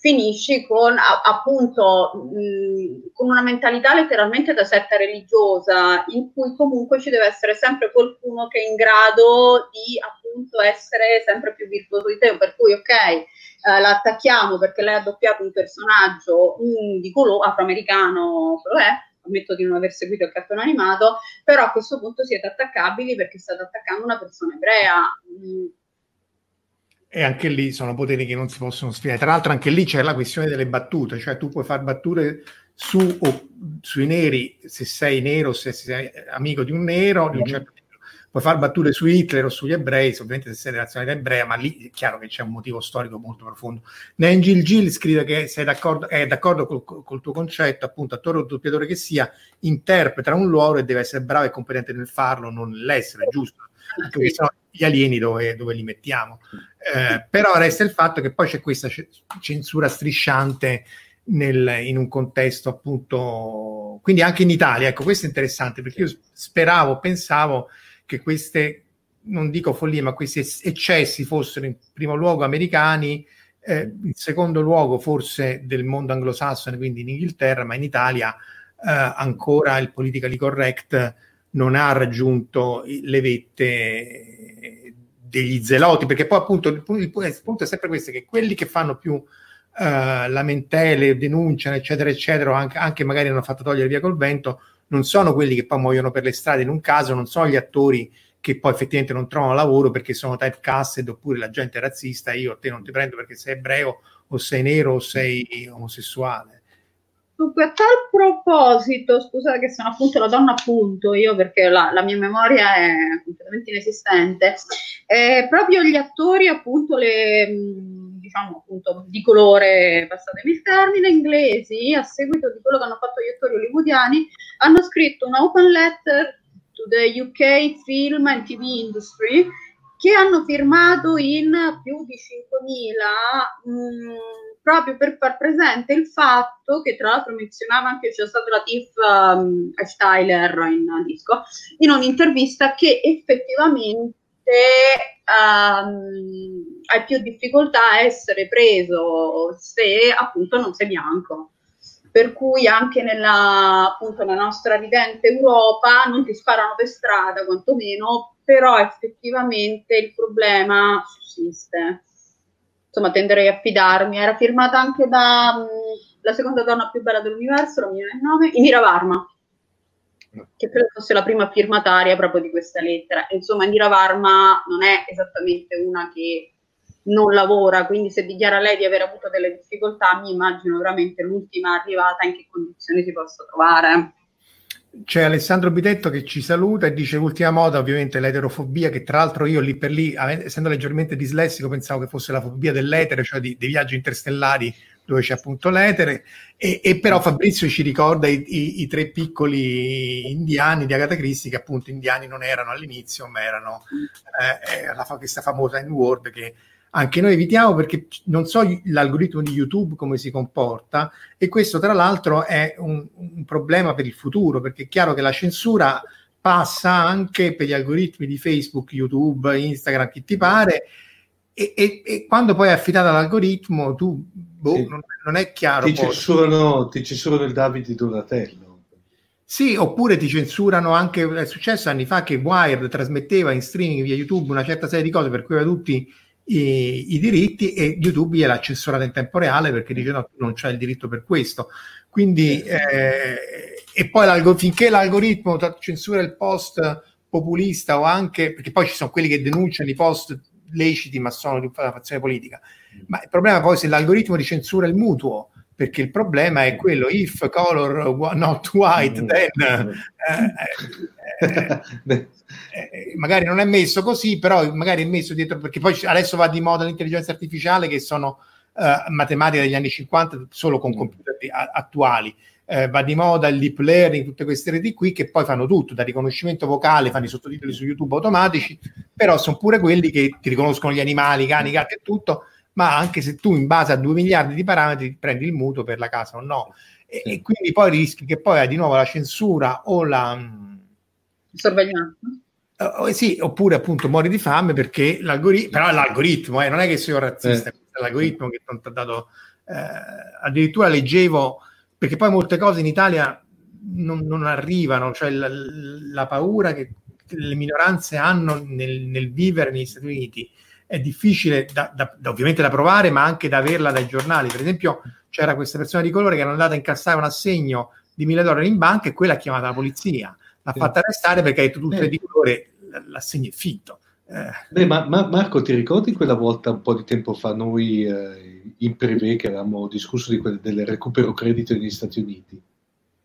finisci con appunto mh, con una mentalità letteralmente da setta religiosa in cui comunque ci deve essere sempre qualcuno che è in grado di appunto essere sempre più virtuoso di te. Per cui ok eh, la attacchiamo perché lei ha doppiato un personaggio mh, di colore afroamericano quello è ammetto di non aver seguito il cartone animato però a questo punto siete attaccabili perché state attaccando una persona ebrea mh, e anche lì sono poteri che non si possono sfidare. Tra l'altro, anche lì c'è la questione delle battute, cioè tu puoi fare battute su, o, sui neri se sei nero, se sei amico di un nero, di un certo puoi fare battute su Hitler o sugli ebrei, ovviamente se sei di nazionalità ebrea, ma lì è chiaro che c'è un motivo storico molto profondo. Nangil Gill scrive che sei d'accordo, è d'accordo col, col tuo concetto, appunto, attore o doppiatore che sia, interpreta un ruolo e deve essere bravo e competente nel farlo, non nell'essere, giusto? Anche perché sennò gli alieni dove, dove li mettiamo. Eh, però resta il fatto che poi c'è questa censura strisciante nel, in un contesto appunto, quindi anche in Italia, ecco questo è interessante perché io speravo, pensavo che queste, non dico follie, ma questi eccessi fossero in primo luogo americani, eh, in secondo luogo forse del mondo anglosassone, quindi in Inghilterra, ma in Italia eh, ancora il politically correct non ha raggiunto le vette degli zeloti, perché poi appunto il, punto è sempre questo, che quelli che fanno più uh, lamentele, denunciano, eccetera, eccetera, anche, anche, magari hanno fatto togliere via col vento, non sono quelli che poi muoiono per le strade in un caso, non sono gli attori che poi effettivamente non trovano lavoro perché sono typecasted oppure la gente è razzista, io a te non ti prendo perché sei ebreo o sei nero o sei omosessuale. Dunque, a tal proposito, scusate che sono appunto la donna appunto io perché la, la mia memoria è completamente inesistente, eh, proprio gli attori appunto le, diciamo appunto di colore, passatemi il termine, inglesi, a seguito di quello che hanno fatto gli attori hollywoodiani, hanno scritto un open letter to the UK film and TV industry che hanno firmato in più di 5.000 mh, proprio per far presente il fatto che tra l'altro menzionava anche c'è stata la Tiff um, Steiler in disco in un'intervista che effettivamente um, hai più difficoltà a essere preso se appunto non sei bianco per cui anche nella, appunto, nella nostra ridente Europa non ti sparano per strada quantomeno, però effettivamente il problema sussiste. Insomma, tenderei a fidarmi. Era firmata anche da mh, la seconda donna più bella dell'universo, la mia nome, Indira Varma, che credo fosse la prima firmataria proprio di questa lettera. Insomma, Indira Varma non è esattamente una che non lavora, quindi se dichiara lei di aver avuto delle difficoltà, mi immagino veramente l'ultima arrivata in che condizioni si possa trovare. C'è Alessandro Bitetto che ci saluta e dice l'ultima moda ovviamente l'eterofobia che tra l'altro io lì per lì essendo leggermente dislessico pensavo che fosse la fobia dell'etere cioè di, dei viaggi interstellari dove c'è appunto l'etere. E, e però Fabrizio ci ricorda i, i, i, tre piccoli indiani di Agatha Christie che appunto indiani non erano all'inizio ma erano eh, eh la, questa famosa N-word che anche noi evitiamo perché non so l'algoritmo di YouTube come si comporta e questo tra l'altro è un, un, problema per il futuro perché è chiaro che la censura passa anche per gli algoritmi di Facebook, YouTube, Instagram, chi ti pare e, e, e quando poi è affidata all'algoritmo tu boh, sì. non, non, è chiaro. Ti censurano, ti censurano il Davide Donatello. Sì, oppure ti censurano anche, è successo anni fa che Wired trasmetteva in streaming via YouTube una certa serie di cose per cui aveva tutti i, i, diritti e YouTube gliel'ha censurata in tempo reale perché dice no, tu non c'hai il diritto per questo. Quindi, eh, e poi l'algo, finché l'algoritmo censura il post populista o anche, perché poi ci sono quelli che denunciano i post leciti ma sono di una fazione politica, ma il problema poi se l'algoritmo ti censura il mutuo, perché il problema è quello if color not white, mm. then eh, eh, eh, eh, magari non è messo così, però magari è messo dietro, perché poi adesso va di moda l'intelligenza artificiale che sono uh, matematica degli anni 50 solo con mm. computer attuali. Uh, va di moda il deep learning, tutte queste reti qui che poi fanno tutto, da riconoscimento vocale, fanno i sottotitoli su YouTube automatici, però sono pure quelli che ti riconoscono gli animali, i cani, i gatti e tutto, ma anche se tu in base a 2 miliardi di parametri prendi il mutuo per la casa o no. E, e quindi poi rischi che poi hai di nuovo la censura o la mm, sorveglianza. Uh, sì, oppure appunto muori di fame perché l'algoritmo, però è l'algoritmo, eh, non è che sono razzista, eh. è l'algoritmo che ti ha dato, eh, addirittura leggevo, perché poi molte cose in Italia non, non arrivano, cioè la, la, paura che le minoranze hanno nel, nel, vivere negli Stati Uniti è difficile da, da, da, ovviamente da provare, ma anche da averla dai giornali. Per esempio, c'era questa persona di colore che era andata a incassare un assegno di mille dollari in banca e quella ha chiamato la polizia l'ha fatta arrestare perché ha detto tutte di colore, l'assegno è finto. Eh. Beh, ma, ma, Marco, ti ricordi quella volta un po' di tempo fa noi eh, in privé che avevamo discusso di quelle, del recupero credito negli Stati Uniti?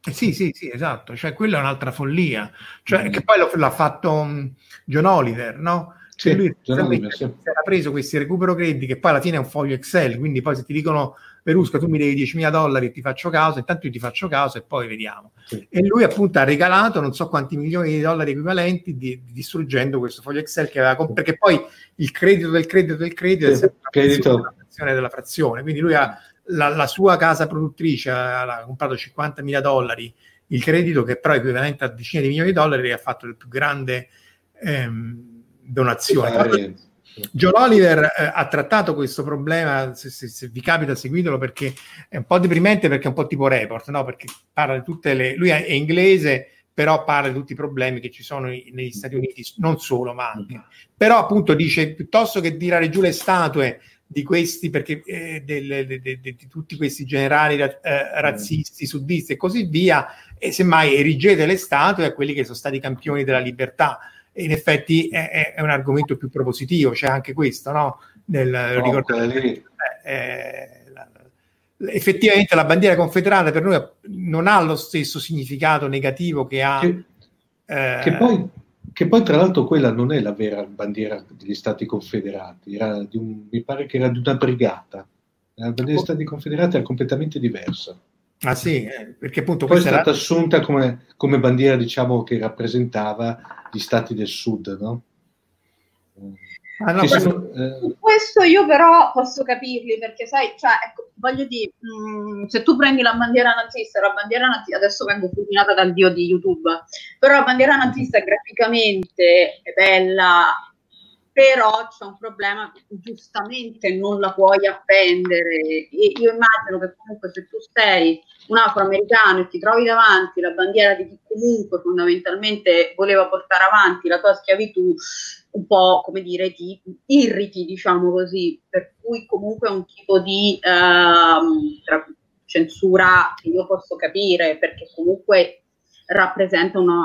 Eh sì, sì, sì, esatto, cioè quella è un'altra follia, cioè, mm. che poi lo, l'ha fatto um, John Oliver, no? Sì, lui John Oliver, sì. era preso questi recupero crediti che poi alla fine è un foglio Excel, quindi poi se ti dicono Perusca, tu mi devi 10.000 dollari e ti faccio caso, intanto io ti faccio caso e poi vediamo. Sì. E lui appunto ha regalato non so quanti milioni di dollari equivalenti di, di distruggendo questo foglio Excel che aveva comprato, perché poi il credito del credito del credito sì, è sempre credito. la frazione della frazione, quindi lui ha la, la sua casa produttrice, ha, comprato 50.000 dollari, il credito che però è equivalente a decine di milioni di dollari e ha fatto il più grande ehm, donazione. John Oliver eh, ha trattato questo problema, se, se, se, vi capita seguitelo perché è un po' deprimente perché è un po' tipo report, no? perché parla di tutte le... lui è, è inglese, però parla di tutti i problemi che ci sono negli Stati Uniti, non solo, ma anche. Però appunto dice, piuttosto che tirare giù le statue di questi, perché eh, del, de, de, de, di tutti questi generali eh, razzisti, suddisti e così via, e semmai erigete le statue a quelli che sono stati campioni della libertà in effetti è, è, un argomento più propositivo, c'è anche questo, no? Nel, no ricordo, eh, eh, la, effettivamente la bandiera confederata per noi non ha lo stesso significato negativo che ha... Che, eh, che, poi, che poi, tra l'altro, quella non è la vera bandiera degli Stati Confederati, un, mi pare che era di una brigata. La bandiera degli Stati Confederati era completamente diversa. Ah sì, eh, perché appunto poi è stata era... assunta come, come, bandiera, diciamo, che rappresentava gli stati del sud, no? Ah, no, sono, eh... Questo io però posso capirli perché sai, cioè, ecco, voglio dire, mh, mm, se tu prendi la bandiera nazista, la bandiera nazista, adesso vengo fulminata dal dio di YouTube, però la bandiera nazista graficamente è bella, però c'è un problema, giustamente non la puoi appendere. E io immagino che comunque se tu sei un afroamericano e ti trovi davanti la bandiera di chi comunque fondamentalmente voleva portare avanti la tua schiavitù, un po' come dire ti irriti, diciamo così, per cui comunque è un tipo di uh, censura che io posso capire, perché comunque rappresenta una,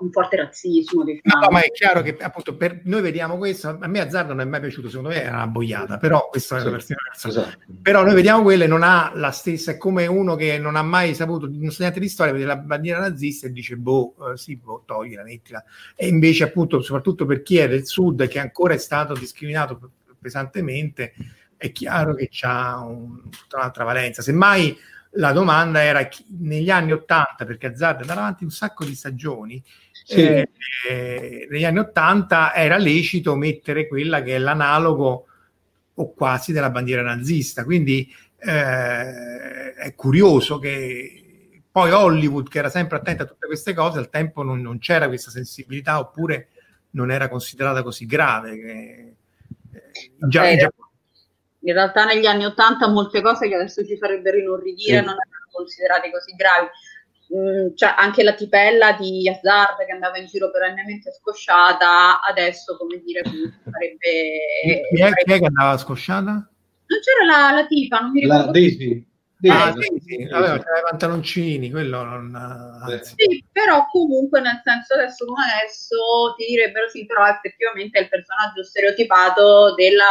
un forte razzismo. Diciamo. No, ma è chiaro che appunto per noi vediamo questo, a me Azzardo non è mai piaciuto, secondo me è una boiata, però questa è una versione esatto. Però noi vediamo quello e non ha la stessa, è come uno che non ha mai saputo, non sa niente di storia, vede la bandiera nazista e dice boh, eh, sì, boh, toglila, mettila. E invece appunto, soprattutto per chi è del sud che ancora è stato discriminato pesantemente, è chiaro che ha un, tutta un'altra valenza. Semmai la domanda era negli anni 80, perché Azzard è avanti un sacco di stagioni, sì. eh, eh, negli anni 80 era lecito mettere quella che è l'analogo o quasi della bandiera nazista, quindi eh, è curioso che poi Hollywood, che era sempre attenta a tutte queste cose, al tempo non, non c'era questa sensibilità oppure non era considerata così grave. Che, eh, già, già in realtà negli anni Ottanta molte cose che adesso ci farebbero inorridire sì. non erano considerate così gravi. Mm, cioè anche la tipella di Hazard che andava in giro perennemente scosciata, adesso come dire sarebbe... Chi è, chi è che andava scosciata? Non c'era la, la tipa, non mi ricordo. La Daisy. Ah, sì, sì. Aveva i pantaloncini, quello non... Anzi. Sì, però comunque nel senso adesso come adesso ti direbbero sì, però effettivamente è il personaggio stereotipato della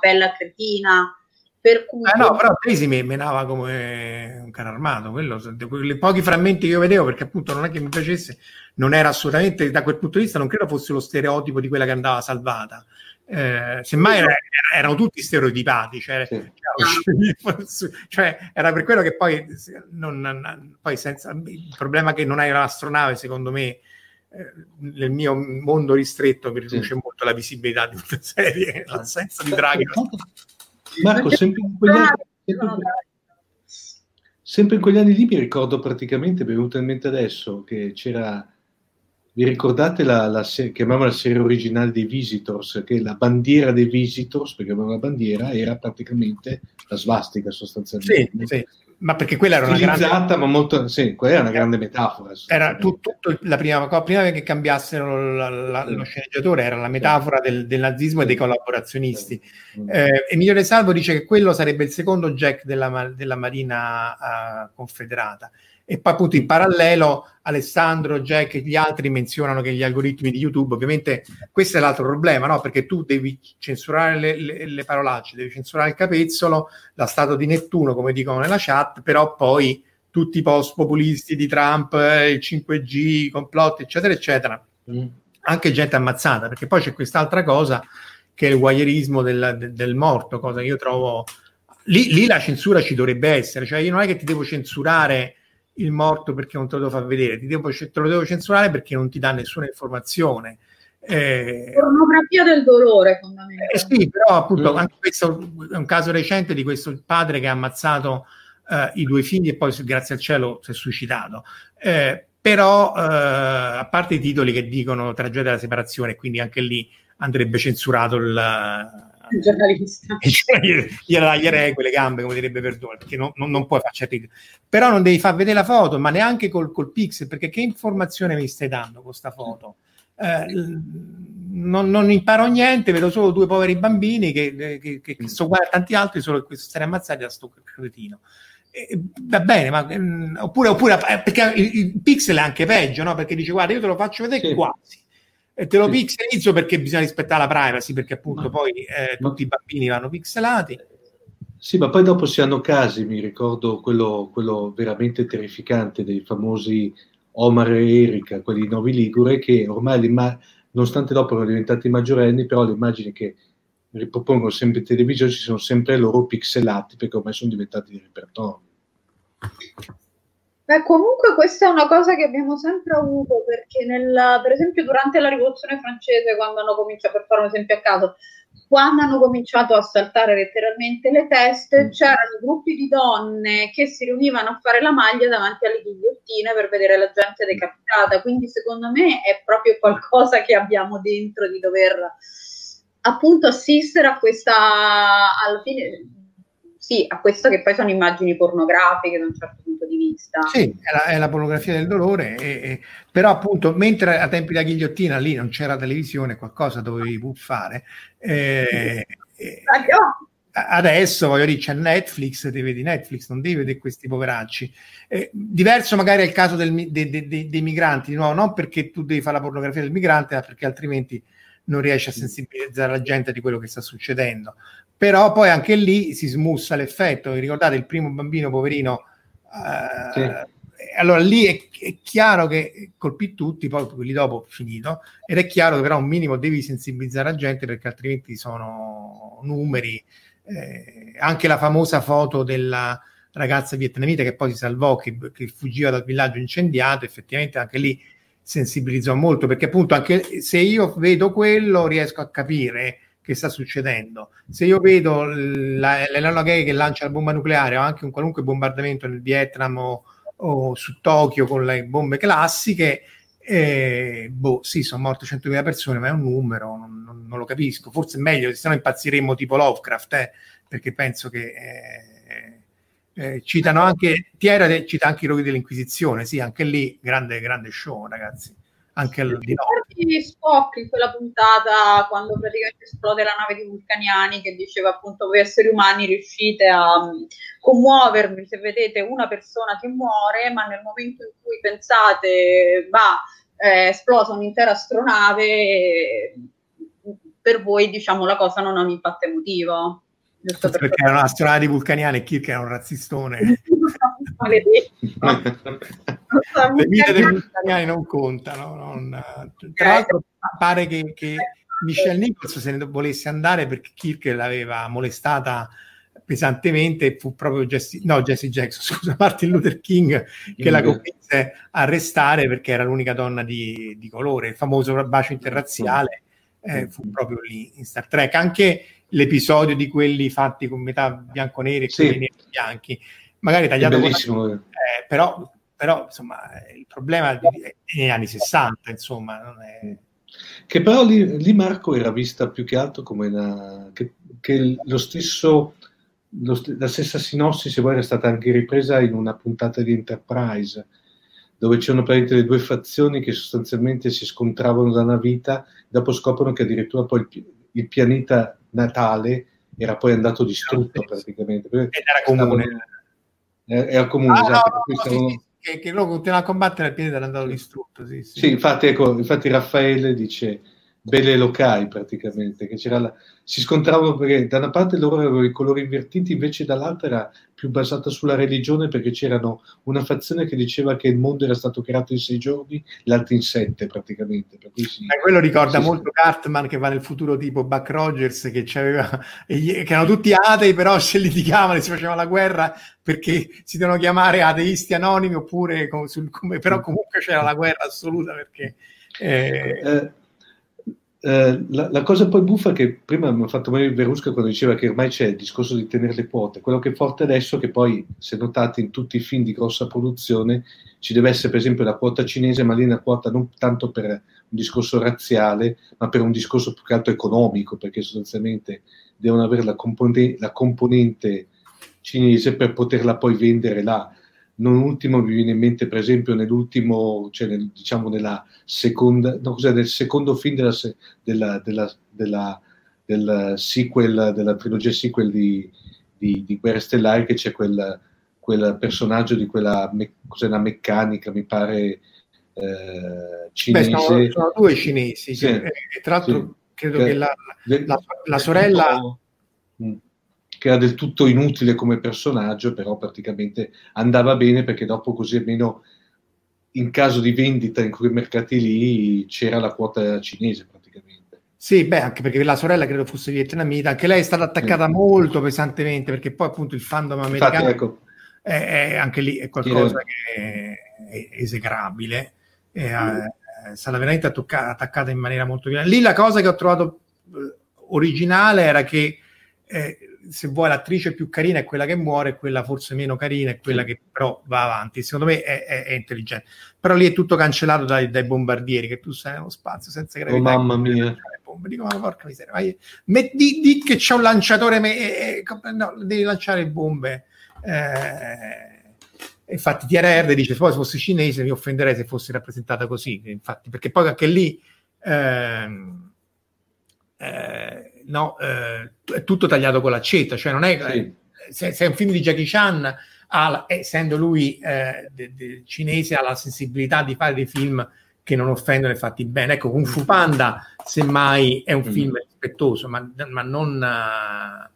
bella cretina. Per cui... Eh no, però Daisy mi menava come un carro armato, quello, quei pochi frammenti che io vedevo, perché appunto non è che mi piacesse, non era assolutamente, da quel punto di vista non credo fosse lo stereotipo di quella che andava salvata eh, semmai era, erano tutti stereotipati, cioè, sì. cioè, era per quello che poi, non, poi senza, il problema che non hai l'astronave, secondo me, eh, nel mio mondo ristretto mi riduce sì. molto la visibilità di questa serie, l'assenza di Draghi. Marco, sempre in, quegli anni, sempre in quegli anni lì mi ricordo praticamente, mi è venuto in mente adesso, che c'era vi ricordate la, la se- chiamavano la serie originale dei Visitors, che la bandiera dei Visitors, perché aveva una bandiera, era praticamente la svastica sostanzialmente. Sì, sì. ma perché quella era una grande... ma molto... Sì, quella era una grande metafora. Era tutto, tutto la prima, prima che cambiassero la, la, lo sceneggiatore, era la metafora del, del nazismo e dei collaborazionisti. Eh, Emilio De Salvo dice che quello sarebbe il secondo Jack della, della Marina uh, Confederata e poi appunto in parallelo Alessandro, Jack e gli altri menzionano che gli algoritmi di YouTube, ovviamente questo è l'altro problema, no? perché tu devi censurare le, le, le parolacce, devi censurare il capezzolo, la statua di Nettuno, come dicono nella chat, però poi tutti i post populisti di Trump, eh, il 5G, i complotti, eccetera, eccetera. Mm. Anche gente ammazzata, perché poi c'è quest'altra cosa che è il guaierismo del, del, del morto, cosa che io trovo... Lì, lì la censura ci dovrebbe essere, cioè io non è che ti devo censurare il morto perché non te lo fa vedere, ti devo, te lo devo censurare perché non ti dà nessuna informazione. Eh, Pornografia del dolore, fondamentalmente. Eh sì, però appunto mm. anche questo è un caso recente di questo padre che ha ammazzato eh, i due figli e poi grazie al cielo si è suicidato. Eh, però, eh, a parte i titoli che dicono tragedia della separazione, quindi anche lì andrebbe censurato il, il giornalista. Gli taglierei quelle gambe, come direbbe Verdone, perché non, non, non puoi far certi... Però non devi far vedere la foto, ma neanche col, col pixel, perché che informazione mi stai dando con questa foto? Eh, non, non, imparo niente, vedo solo due poveri bambini che, che, che, che sono uguali a tanti altri, solo che sono stati ammazzati da sto cretino. Eh, va bene, ma mm, oppure, oppure eh, perché il, il, pixel è anche peggio, no? Perché dice guarda, io te lo faccio vedere sì. quasi e te lo sì. pixelizzo perché bisogna rispettare la privacy, perché appunto ma, poi eh, ma, tutti i bambini vanno pixelati. Sì, ma poi dopo si hanno casi, mi ricordo quello, quello veramente terrificante dei famosi Omar e Erika, quelli di Novi Ligure, che ormai, nonostante dopo erano diventati maggiorenni, però le immagini che ripropongono sempre in televisione ci sono sempre loro pixelati perché ormai sono diventati di repertorio. Beh, comunque questa è una cosa che abbiamo sempre avuto perché nel, per esempio durante la rivoluzione francese quando hanno cominciato, per fare un esempio a caso, quando hanno cominciato a saltare letteralmente le teste, mm. c'erano gruppi di donne che si riunivano a fare la maglia davanti alle ghigliottine per vedere la gente decapitata. Quindi, secondo me, è proprio qualcosa che abbiamo dentro di dover appunto assistere a questa alla fine sì, a questo che poi sono immagini pornografiche da un certo punto di vista. Sì, è la, è la pornografia del dolore, e, e, però appunto mentre a tempi della ghigliottina lì non c'era televisione, qualcosa dovevi buffare, eh, eh, adesso voglio dire c'è Netflix, ti vedi Netflix, non devi vedere questi poveracci. Eh, diverso magari è il caso del, de, de, de, dei migranti, di nuovo, non perché tu devi fare la pornografia del migrante, ma perché altrimenti non riesci a sensibilizzare la gente di quello che sta succedendo però poi anche lì si smussa l'effetto. Ricordate il primo bambino poverino? Eh, sì. Allora lì è, è, chiaro che colpì tutti, poi quelli dopo finito, ed è chiaro che però un minimo devi sensibilizzare la gente perché altrimenti sono numeri. Eh, anche la famosa foto della ragazza vietnamita che poi si salvò, che, che fuggiva dal villaggio incendiato, effettivamente anche lì sensibilizzò molto perché appunto anche se io vedo quello riesco a capire che sta succedendo. Se io vedo la, l'Enola Gay che lancia la bomba nucleare o anche un qualunque bombardamento nel Vietnam o, o su Tokyo con le bombe classiche, eh, boh, sì, sono morte 100.000 persone, ma è un numero, non, non, non lo capisco. Forse è meglio, se no impazziremmo tipo Lovecraft, eh, perché penso che eh, eh, citano anche, Tiera cita anche i roghi dell'Inquisizione, sì, anche lì grande, grande show, ragazzi anche al di. Spock in quella puntata quando praticamente esplode la nave di vulcaniani che diceva appunto voi esseri umani riuscite a um, commuovervi se vedete una persona che muore ma nel momento in cui pensate va è esplosa un'intera astronave per voi diciamo la cosa non ha un impatto emotivo Giusto perché per erano astronauti vulcaniani e Kirk era un razzistone. Le vite dei vulcaniani non contano. Non... Tra l'altro pare che, che Michelle Nichols se ne volesse andare perché Kirk l'aveva molestata pesantemente e fu proprio Jesse, no, Jesse Jackson, scusa, Martin Luther King che la convinse a restare perché era l'unica donna di, di colore. Il famoso bacio interrazziale eh, fu proprio lì in Star Trek. Anche l'episodio di quelli fatti con metà bianco-neri e sì. quelli neri bianchi, magari tagliato con eh, però, però insomma il problema è negli anni 60 insomma non è... che però lì, lì, Marco era vista più che altro come una, che, che lo stesso lo, la stessa sinossi se vuoi era stata anche ripresa in una puntata di Enterprise dove c'erano praticamente le due fazioni che sostanzialmente si scontravano da una vita dopo scoprono che addirittura poi il, il pianeta natale era poi andato distrutto praticamente. Ed era comune. Era comune, ah, esatto. No, no, stavano... sì, che, che loro continuano a combattere il pianeta era andato distrutto. Sì, sì. sì infatti, ecco, infatti Raffaele dice belle locali praticamente, che c'era la... si scontravano perché da una parte loro avevano i colori invertiti, invece dall'altra era più basata sulla religione perché c'erano una fazione che diceva che il mondo era stato creato in sei giorni, l'altra in sette praticamente. Per sì, eh, quello ricorda sì, molto. Cartman che va nel futuro tipo Buck Rogers che, che erano tutti atei però se litigavano e si faceva la guerra perché si devono chiamare ateisti anonimi oppure come, come, però comunque c'era la guerra assoluta perché... Eh, eh, eh, la, la, cosa poi buffa è che prima mi ha fatto morire Verusca quando diceva che ormai c'è il discorso di tenere le quote. Quello che è forte adesso è che poi, se notate in tutti i film di grossa produzione, ci deve essere per esempio la quota cinese, ma lì una quota non tanto per un discorso razziale, ma per un discorso più che altro economico, perché sostanzialmente devono avere la componente, la componente cinese per poterla poi vendere là non ultimo mi viene in mente per esempio nell'ultimo, cioè nel, diciamo nella seconda, no, cos'è, nel secondo film della, della, della, della, del sequel, della trilogia sequel di, di, di Guerre Stellari che c'è quel, quel personaggio di quella, me, cos'è, una meccanica, mi pare eh, cinese. Beh, sono, sono, due cinesi, sì, che, tra l'altro sì, credo che, che la, la, la sorella... Mm che era del tutto inutile come personaggio, però praticamente andava bene perché dopo così almeno in caso di vendita in quei mercati lì c'era la quota cinese praticamente. Sì, beh, anche perché la sorella credo fosse vietnamita, anche lei è stata attaccata sì. molto pesantemente perché poi appunto il fandom americano Infatti, ecco, è, è anche lì è qualcosa che è, è esecrabile, è, è stata veramente attocca- attaccata in maniera molto violenta. Lì la cosa che ho trovato eh, originale era che eh, se vuoi l'attrice più carina è quella che muore, quella forse meno carina è quella che però va avanti. Secondo me è, è, è intelligente. Però lì è tutto cancellato dai, dai bombardieri, che tu sei nello spazio senza gravità. Oh mamma mia. Dico, ma porca miseria, vai, di, di, che c'è un lanciatore, me, eh, no, devi lanciare bombe. Eh, infatti TRR dice, poi se fosse cinese mi offenderei se fosse rappresentata così, infatti, perché poi anche lì... Ehm, eh, no, eh, è tutto tagliato con l'accetta, cioè non è... Sì. Se, se, è un film di Jackie Chan, ha, essendo lui eh, de, de, cinese, ha la sensibilità di fare dei film che non offendono e fatti bene. Ecco, Kung Fu Panda, semmai, è un mm. film rispettoso, ma, ma non...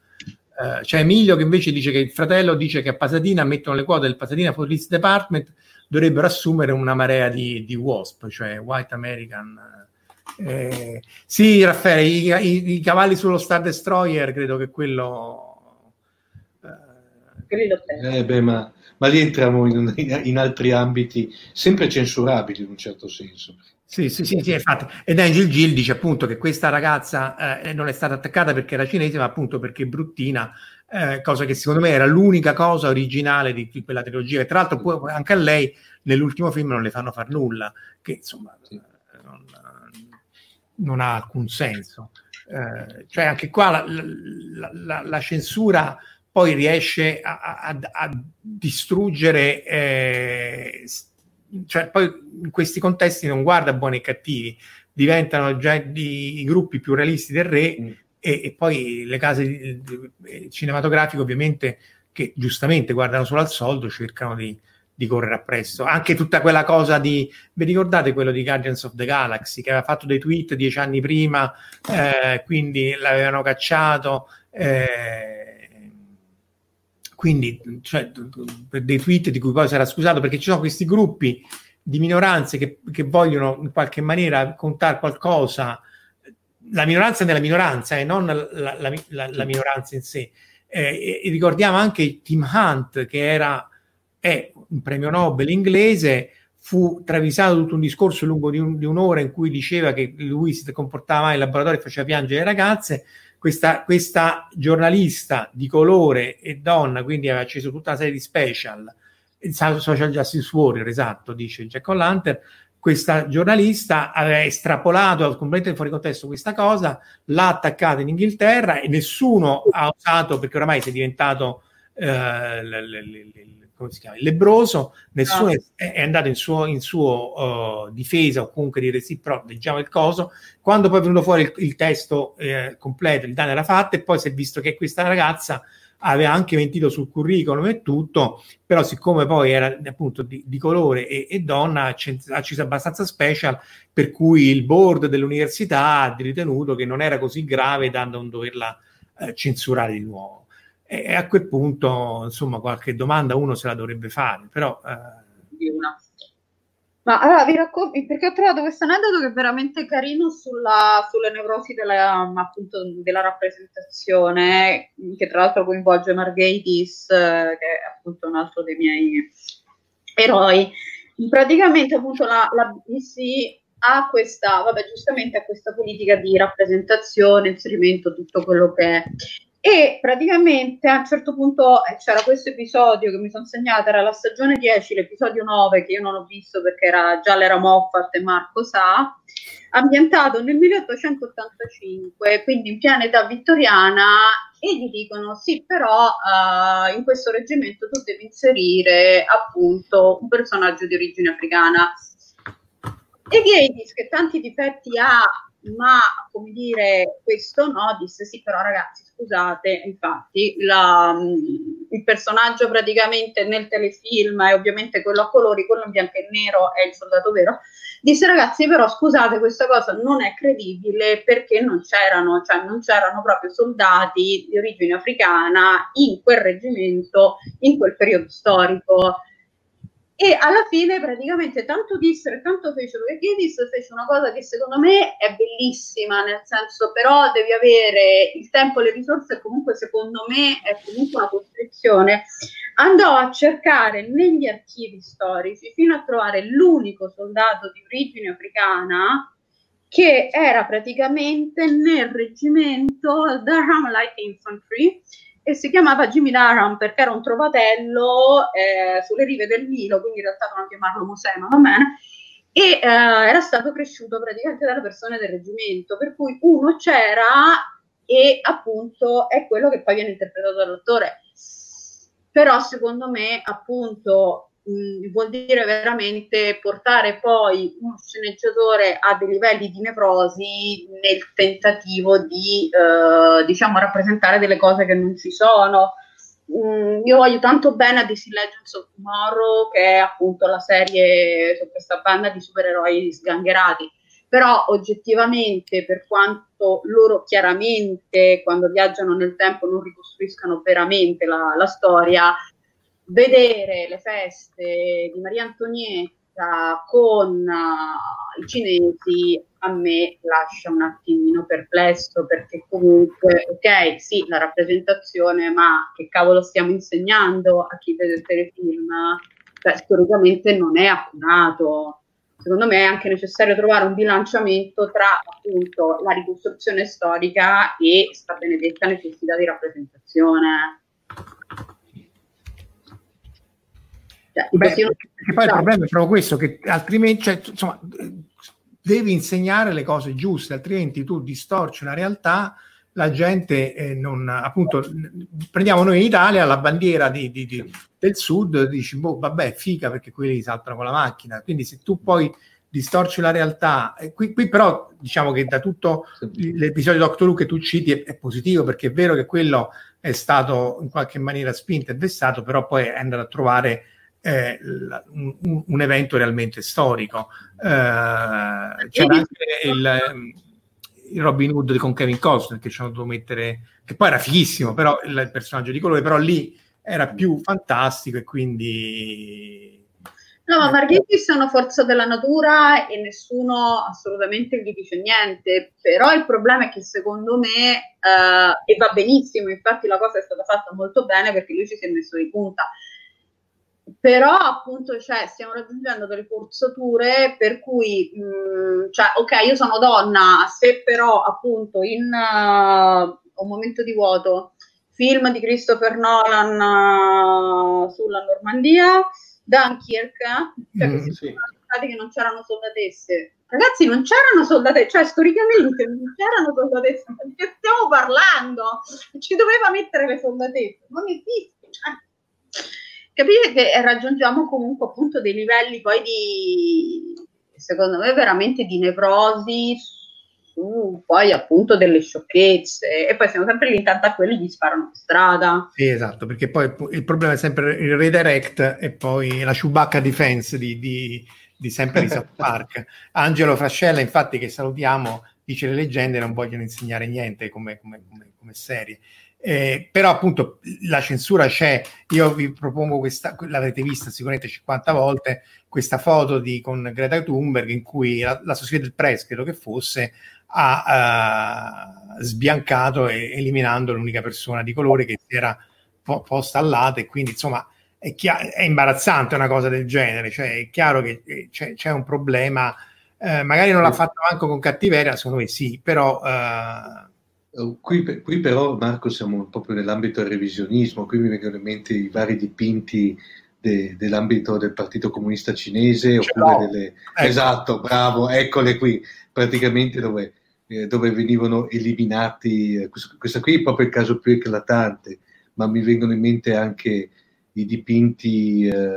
Uh, c'è Emilio che invece dice che il fratello dice che a Pasadena mettono le quote del Pasadena Police Department dovrebbero assumere una marea di, di WASP, cioè White American eh, sì, Raffaele, i, i, i, cavalli sullo Star Destroyer, credo che quello... Eh, beh, ma, ma lì entriamo in, in, altri ambiti sempre censurabili in un certo senso. Sì, sì, sì, sì, infatti. Ed Angel Gill dice appunto che questa ragazza eh, non è stata attaccata perché era cinese, ma appunto perché è bruttina, eh, cosa che secondo me era l'unica cosa originale di, di quella trilogia. E tra l'altro poi anche a lei nell'ultimo film non le fanno far nulla, che insomma... Sì non ha alcun senso. Eh, cioè anche qua la, la, la, la, censura poi riesce a, a, a distruggere, eh, cioè poi in questi contesti non guarda buoni e cattivi, diventano già i gruppi più realisti del re mm. e, e, poi le case cinematografiche ovviamente che giustamente guardano solo al soldo cercano di, di correre appresso. Anche tutta quella cosa di, vi ricordate quello di Guardians of the Galaxy, che aveva fatto dei tweet dieci anni prima, eh, quindi l'avevano cacciato. Eh, quindi cioè, per dei tweet di cui poi sarà scusato perché ci sono questi gruppi di minoranze che, che vogliono in qualche maniera contare qualcosa la minoranza nella minoranza e eh, non la, la, la, la, minoranza in sé eh, ricordiamo anche Tim Hunt che era è un premio Nobel inglese, fu travisato tutto un discorso lungo di, un, di, un'ora in cui diceva che lui si comportava in laboratorio e faceva piangere le ragazze. Questa, questa, giornalista di colore e donna, quindi aveva acceso tutta una serie di special, Social Justice Warrior, esatto, dice Jack O'Lantern, questa giornalista aveva estrapolato completamente fuori contesto questa cosa, l'ha attaccata in Inghilterra e nessuno ha usato, perché oramai si è diventato eh, l, l, l, come si chiama, il lebroso, nessuno no. è, è, andato in suo, in suo uh, difesa o comunque dire sì, però leggiamo il coso. Quando poi è venuto fuori il, il testo eh, completo, il danno era fatto e poi si è visto che questa ragazza aveva anche mentito sul curriculum e tutto, però siccome poi era appunto di, di colore e, e donna, ha acceso abbastanza special, per cui il board dell'università ha ritenuto che non era così grave da non doverla eh, censurare di nuovo. E a quel punto, insomma, qualche domanda uno se la dovrebbe fare, però... Eh... Ma allora vi racconto, perché ho trovato questo aneddoto che è veramente carino sulla, sulle nevrosi della, appunto, della rappresentazione, che tra l'altro coinvolge Margaitis, eh, che è appunto un altro dei miei eroi. Praticamente appunto la, la BBC ha questa, vabbè, giustamente ha questa politica di rappresentazione, inserimento, tutto quello che è. E praticamente a un certo punto eh, c'era questo episodio che mi sono segnata, era la stagione 10, l'episodio 9 che io non ho visto perché era già l'era Moffat e Marco sa, ambientato nel 1885, quindi in piena età vittoriana, e gli dicono sì, però uh, in questo reggimento tu devi inserire appunto un personaggio di origine africana. E Gates, che tanti difetti ha, ma come dire, questo no, disse sì, però ragazzi, scusate, infatti, la, il personaggio praticamente nel telefilm è ovviamente quello a colori, quello in bianco e nero è il soldato vero. Disse ragazzi, però scusate, questa cosa non è credibile perché non c'erano, cioè non c'erano proprio soldati di origine africana in quel reggimento, in quel periodo storico. E alla fine praticamente tanto dissero e tanto fecero che Gedis fece una cosa che secondo me è bellissima, nel senso però devi avere il tempo e le risorse comunque secondo me è comunque una costrizione. Andò a cercare negli archivi storici fino a trovare l'unico soldato di origine africana che era praticamente nel reggimento Durham Light Infantry e si chiamava Jimmy Durham perché era un trovatello eh, sulle rive del Nilo, quindi in realtà non chiamarlo Mosè, ma va bene, e eh, era stato cresciuto praticamente dalle persone del reggimento, per cui uno c'era e appunto è quello che poi viene interpretato dall'attore. Però secondo me appunto mh, vuol dire veramente portare poi uno sceneggiatore a dei livelli di nevrosi nel tentativo di eh, diciamo rappresentare delle cose che non ci sono. Mm, io voglio tanto bene a DC Legends of Tomorrow, che è appunto la serie su questa banda di supereroi sgangherati. Però oggettivamente, per quanto loro chiaramente quando viaggiano nel tempo non ricostruiscano veramente la, la storia, vedere le feste di Maria Antonietta con uh, i cinesi a me lascia un attimino perplesso perché comunque, ok, sì, la rappresentazione, ma che cavolo stiamo insegnando a chi vede il telefilm? Cioè, storicamente non è accurato. Secondo me è anche necessario trovare un bilanciamento tra appunto la ricostruzione storica e sta benedetta necessità di rappresentazione. Cioè, Beh, perché poi il problema è proprio questo, che altrimenti, cioè, insomma, devi insegnare le cose giuste, altrimenti tu distorci una realtà, la gente eh, non, appunto, prendiamo noi in Italia la bandiera di, di, di, del sud, dici, boh, vabbè, figa perché quelli saltano con la macchina, quindi se tu poi distorci la realtà, eh, qui, qui, però diciamo che da tutto l'episodio di Doctor Who che tu citi è, è positivo, perché è vero che quello è stato in qualche maniera spinto e vessato, però poi è andato a trovare eh, un, un, evento realmente storico. Eh, c'era anche il, il, Robin Hood con Kevin Costner che ci hanno dovuto mettere, che poi era fighissimo, però il, personaggio di colore, però lì era più fantastico e quindi... No, ma Marghetti sono forza della natura e nessuno assolutamente gli dice niente, però il problema è che secondo me, eh, e va benissimo, infatti la cosa è stata fatta molto bene perché lui ci si è messo di punta, però appunto cioè, stiamo raggiungendo delle forzature per cui mh, mm, cioè, ok io sono donna se però appunto in uh, un momento di vuoto film di Christopher Nolan uh, sulla Normandia Dunkirk cioè mm, sì. che non c'erano soldatesse. Ragazzi non c'erano soldatesse cioè storicamente non c'erano soldatesse ma di che stiamo parlando? Ci doveva mettere le soldatesse non esiste cioè capite che raggiungiamo comunque appunto dei livelli poi di, secondo me, veramente di nevrosi su poi appunto delle sciocchezze e poi siamo sempre lì intanto a quelli gli sparano in strada. Sì, esatto, perché poi il problema è sempre il redirect e poi la Chewbacca Defense di, di, di sempre di South Park. Angelo Frascella, infatti, che salutiamo, dice le leggende non vogliono insegnare niente come, come, come, come serie. Eh, però appunto la censura c'è, io vi propongo questa, l'avete vista sicuramente 50 volte, questa foto di, con Greta Thunberg in cui la, la Associated Press, credo che fosse, ha uh, sbiancato e eliminando l'unica persona di colore che si era po- posta al lato e quindi insomma è, chiaro, è, imbarazzante una cosa del genere, cioè è chiaro che eh, c'è, c'è un problema, eh, magari non l'ha fatto manco con cattiveria, secondo me sì, però... Uh, qui, qui, però, Marco, siamo proprio nell'ambito del revisionismo, qui mi vengono in mente i vari dipinti de, dell'ambito del Partito Comunista Cinese, oppure no. delle... Ecco. Esatto, bravo, eccole qui, praticamente dove, eh, dove venivano eliminati, eh, questo, qui è proprio il caso più eclatante, ma mi vengono in mente anche i dipinti eh,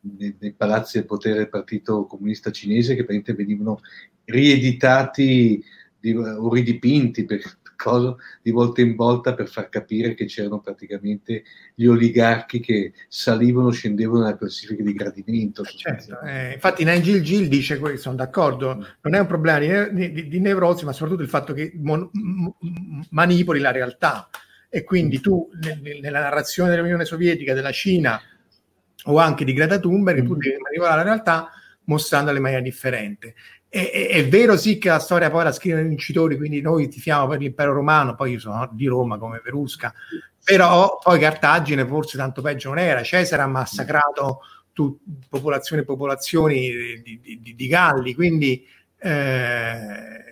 nei, nei, palazzi del potere del Partito Comunista Cinese che venivano rieditati di, o ridipinti per, cosa di volta in volta per far capire che c'erano praticamente gli oligarchi che salivano, scendevano nella classifica di gradimento. Certo, eh, infatti Nigel Gill dice questo, sono d'accordo, mm. non è un problema di, di, di nevrosi, ma soprattutto il fatto che mon, manipoli la realtà e quindi tu nella narrazione dell'Unione Sovietica, della Cina o anche di Greta Thunberg, mm. tu devi arrivare alla realtà mostrandola in maniera differente. È, è, è, vero sì che la storia poi la scrivono i vincitori, quindi noi tifiamo per l'impero romano, poi io sono di Roma come Verusca, però poi Cartagine forse tanto peggio non era, Cesare ha massacrato tu, popolazioni e popolazioni di, di, di, Galli, quindi eh,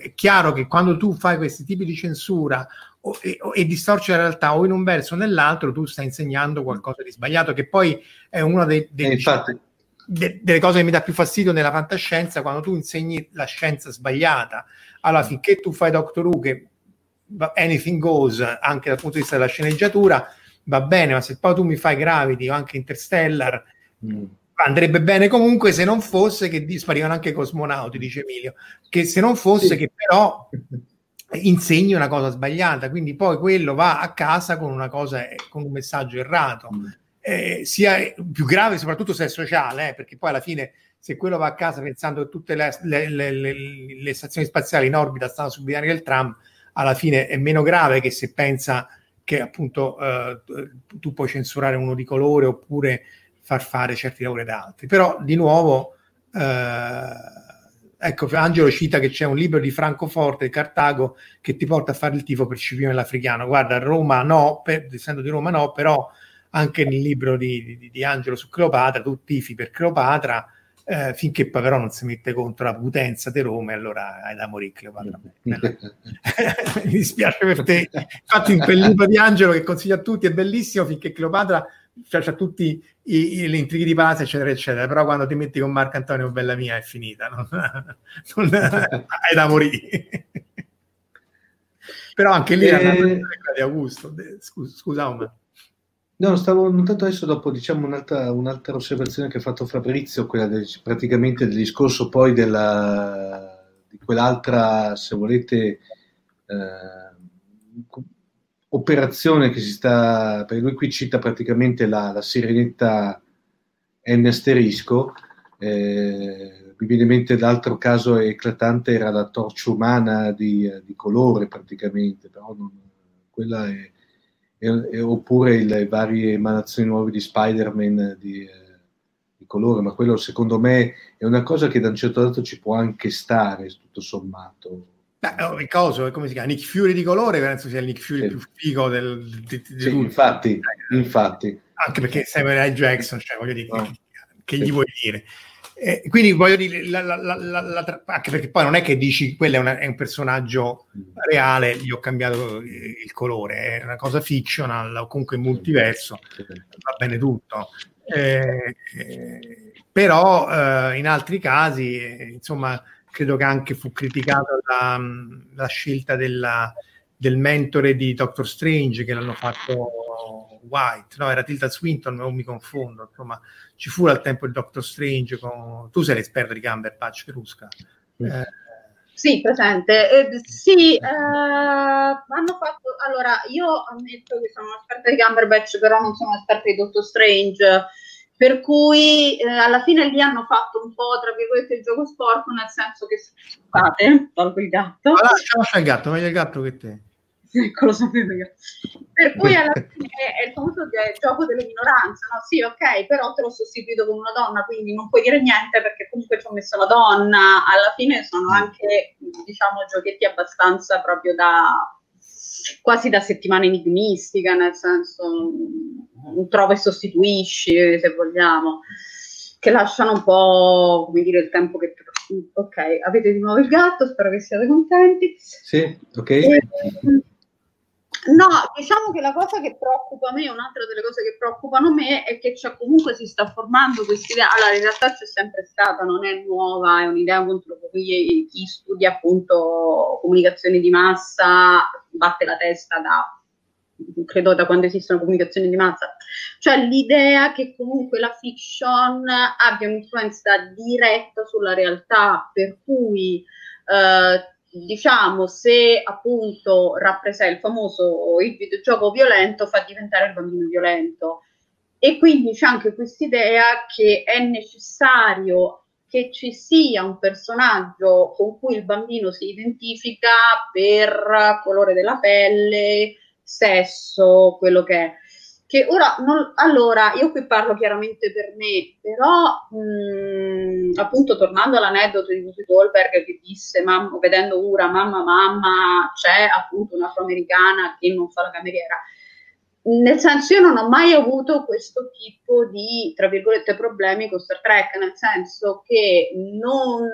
è chiaro che quando tu fai questi tipi di censura o, e, e, distorce la realtà o in un verso o nell'altro, tu stai insegnando qualcosa di sbagliato, che poi è una dei, dei, infatti, de, delle cose che mi dà più fastidio nella fantascienza, quando tu insegni la scienza sbagliata. Allora, finché tu fai Doctor Who, che anything goes, anche dal punto di vista della sceneggiatura, va bene, ma se poi tu mi fai Gravity o anche Interstellar, mm. andrebbe bene comunque se non fosse che disparivano anche i cosmonauti, dice Emilio, che se non fosse sì. che però insegni una cosa sbagliata, quindi poi quello va a casa con una cosa, con un messaggio errato. Mm eh, sia più grave soprattutto se è sociale, eh, perché poi alla fine se quello va a casa pensando che tutte le, le, le, le stazioni spaziali in orbita stanno sul binario del tram, alla fine è meno grave che se pensa che appunto eh, tu puoi censurare uno di colore oppure far fare certi lavori da altri. Però di nuovo, eh, ecco, Angelo cita che c'è un libro di Francoforte, Cartago, che ti porta a fare il tifo per Scipio l'Africano. Guarda, Roma no, per, essendo di Roma no, però anche nel libro di, di, di Angelo su Cleopatra, tu tifi per Cleopatra, eh, finché poi però non si mette contro la potenza di Roma, e allora hai da morire Cleopatra. Mi dispiace per te. Infatti, in quel libro di Angelo che consiglio a tutti è bellissimo finché Cleopatra cioè, c'ha tutti i, i, gli intrighi di base, eccetera, eccetera. Però quando ti metti con Marco Antonio Bella Mia è finita, non, non hai da morire. però anche lì e... era una di Augusto. Scusa, scusa. No, stavo notando adesso dopo diciamo un'altra, un'altra osservazione che ha fatto Fabrizio, quella del, praticamente del discorso poi della, di quell'altra, se volete, eh, operazione che si sta, perché lui qui cita praticamente la, la sirenetta N asterisco, eh, mi viene in mente l'altro caso eclatante era la torcia umana di, di colore praticamente, però non, quella è e, e, oppure le varie emanazioni nuove di Spider-Man di, eh, di, colore, ma quello secondo me è una cosa che da un certo lato ci può anche stare, tutto sommato. Beh, oh, il coso, come si chiama? Nick Fury di colore, penso sia il Nick Fury sì. più figo del, di, di sì, infatti, infatti. Anche perché Samuel L. Jackson, cioè voglio dire, no. che, che sì. gli vuoi dire? Eh, quindi voglio dire, la, la, la, anche perché poi non è che dici quello è, è, un personaggio reale, gli ho cambiato il colore, è una cosa fictional o comunque multiverso, va bene tutto. Eh, eh, però eh, in altri casi, eh, insomma, credo che anche fu criticata la, la scelta della, del mentore di Doctor Strange che l'hanno fatto White, no, era Tilda Swinton, non mi confondo, insomma, ci fu al tempo il Doctor Strange, con... tu sei l'esperto di Cumberbatch, Rusca. Eh, sì, presente. Eh, sì, eh, hanno fatto. Allora, io ammetto che sono esperta di Cumberbatch, però non sono esperta di Doctor Strange. Per cui eh, alla fine lì hanno fatto un po' tra virgolette il gioco sporco, nel senso che scusate, tolgo il gatto. Allora, lascia il gatto, meglio il gatto che te. ecco, lo sapevo io. Per cui alla fine è il famoso gioco delle minoranze, no? Sì, ok, però te l'ho sostituito con una donna, quindi non puoi dire niente perché comunque ci ho messo la donna. Alla fine sono mm. anche, diciamo, giochetti abbastanza proprio da quasi da settimana enigmistica, nel senso trova e sostituisci, se vogliamo, che lasciano un po', come dire, il tempo che ok, avete di nuovo il gatto, spero che siate contenti. Sì, ok. E, No, diciamo che la cosa che preoccupa me, un'altra delle cose che preoccupano me, è che cioè, comunque si sta formando questa idea. Allora, in realtà c'è sempre stata, non è nuova, è un'idea contro cui chi studia appunto comunicazioni di massa batte la testa da credo da quando esistono comunicazioni di massa, cioè l'idea che comunque la fiction abbia un'influenza diretta sulla realtà, per cui eh, diciamo, se appunto rappresenta il famoso il videogioco violento fa diventare il bambino violento. E quindi c'è anche questa idea che è necessario che ci sia un personaggio con cui il bambino si identifica per colore della pelle, sesso, quello che è. Che ora, non, allora, io qui parlo chiaramente per me, però mh, appunto tornando all'aneddoto di Whoopi Goldberg che disse, mamma, vedendo Ura, mamma, mamma, c'è appunto un'afroamericana che non fa la cameriera. Nel senso, io non ho mai avuto questo tipo di, tra virgolette, problemi con Star Trek, nel senso che non,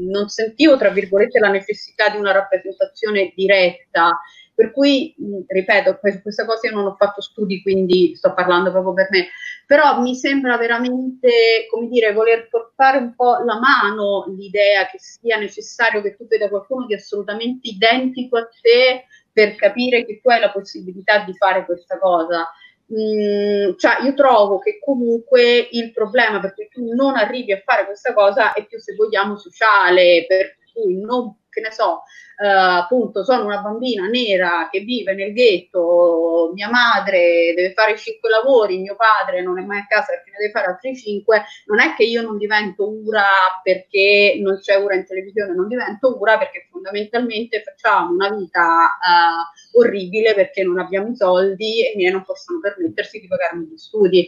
non sentivo, tra virgolette, la necessità di una rappresentazione diretta per cui, ripeto, questa cosa io non ho fatto studi, quindi sto parlando proprio per me, però mi sembra veramente, come dire, voler portare un po' la mano l'idea che sia necessario che tu veda qualcuno di assolutamente identico a te per capire che tu hai la possibilità di fare questa cosa. Mm, cioè io trovo che comunque il problema per cui tu non arrivi a fare questa cosa è più se vogliamo sociale, per cui non che ne so, eh, appunto sono una bambina nera che vive nel ghetto, mia madre deve fare cinque lavori, mio padre non è mai a casa perché ne deve fare altri cinque, non è che io non divento ura perché non c'è ura in televisione, non divento ura perché fondamentalmente facciamo una vita eh, orribile perché non abbiamo i soldi e non possono permettersi di pagarmi gli studi.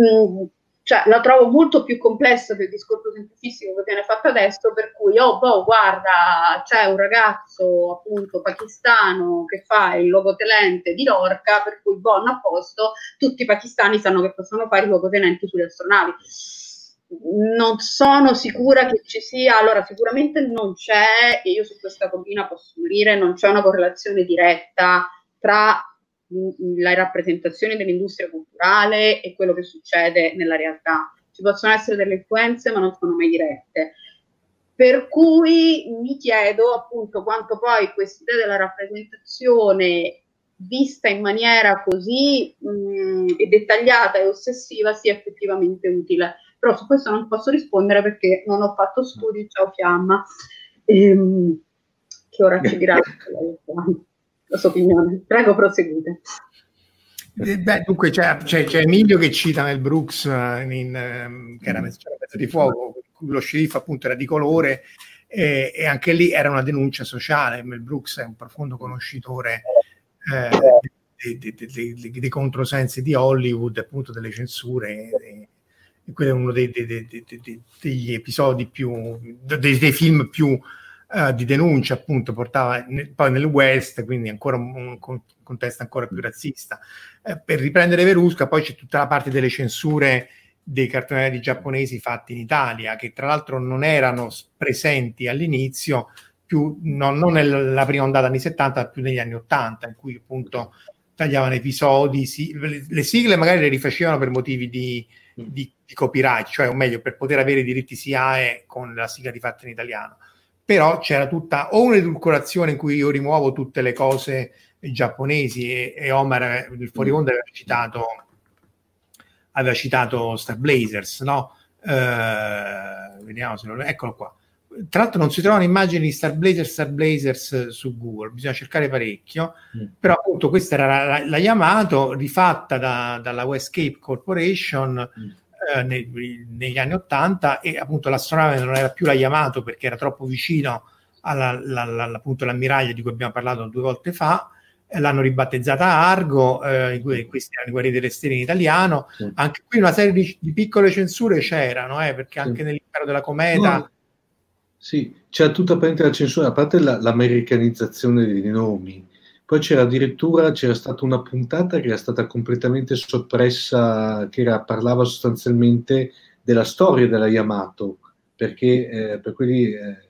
Mm, cioè la trovo molto più complessa del discorso semplicistico che viene fatto adesso, per cui, oh, boh, guarda, c'è un ragazzo appunto pakistano che fa il logotenente di Lorca, per cui buon a posto, tutti i pakistani sanno che possono fare i logotenenti sulle astronavi. Non sono sicura che ci sia, allora sicuramente non c'è, e io su questa combina posso morire, non c'è una correlazione diretta tra la rappresentazione dell'industria culturale e quello che succede nella realtà. Ci possono essere delle influenze, ma non sono mai dirette. Per cui mi chiedo appunto quanto poi questa idea della rappresentazione vista in maniera così mh, dettagliata e ossessiva sia effettivamente utile. Però su questo non posso rispondere perché non ho fatto studi, ciao Fiamma, ehm, che ora ci dirà la sua opinione. Prego, proseguite. Eh, beh, dunque c'è, c'è, c'è, Emilio che cita Mel Brooks, uh, in, um, che era mezzo, pezzo di fuoco, lo sceriffo appunto era di colore e, e, anche lì era una denuncia sociale. Mel Brooks è un profondo conoscitore eh, dei, dei, dei, dei, controsensi di Hollywood, appunto delle censure. E, e quello è uno degli episodi più, dei, film più uh, di denuncia, appunto, portava ne, poi nel West, quindi ancora un, un contesto ancora più razzista. Eh, per riprendere Verusca, poi c'è tutta la parte delle censure dei cartonelli giapponesi fatti in Italia, che tra l'altro non erano presenti all'inizio, più, no, non nella prima ondata anni 70, ma più negli anni 80, in cui appunto tagliavano episodi, sì, le, le, sigle magari le rifacevano per motivi di, di, di, copyright, cioè o meglio per poter avere i diritti SIAE con la sigla rifatta in italiano però c'era tutta o un'edulcorazione in cui io rimuovo tutte le cose giapponesi e, e Omar il fuori onda aveva citato aveva citato Star Blazers no? Uh, vediamo se lo eccolo qua tra l'altro non si trovano immagini di Star Blazers Star Blazers su Google bisogna cercare parecchio mm. però appunto questa era la, la, la Yamato rifatta da, dalla Westcape Corporation mm eh, nei, negli anni 80 e appunto l'astronave non era più la Yamato perché era troppo vicino alla, la, la, appunto l'ammiraglia di cui abbiamo parlato due volte fa eh, l'hanno ribattezzata Argo, eh, questi erano i guerrieri delle stelle in italiano. Sì. Anche qui una serie di, di piccole censure c'erano, eh, perché anche sì. nell'impero della cometa. No. Sì, c'era tutta la censura, a parte la, l'americanizzazione dei nomi, poi c'era addirittura c'era stata una puntata che era stata completamente soppressa, che era, parlava sostanzialmente della storia della Yamato, perché eh, per quelli eh,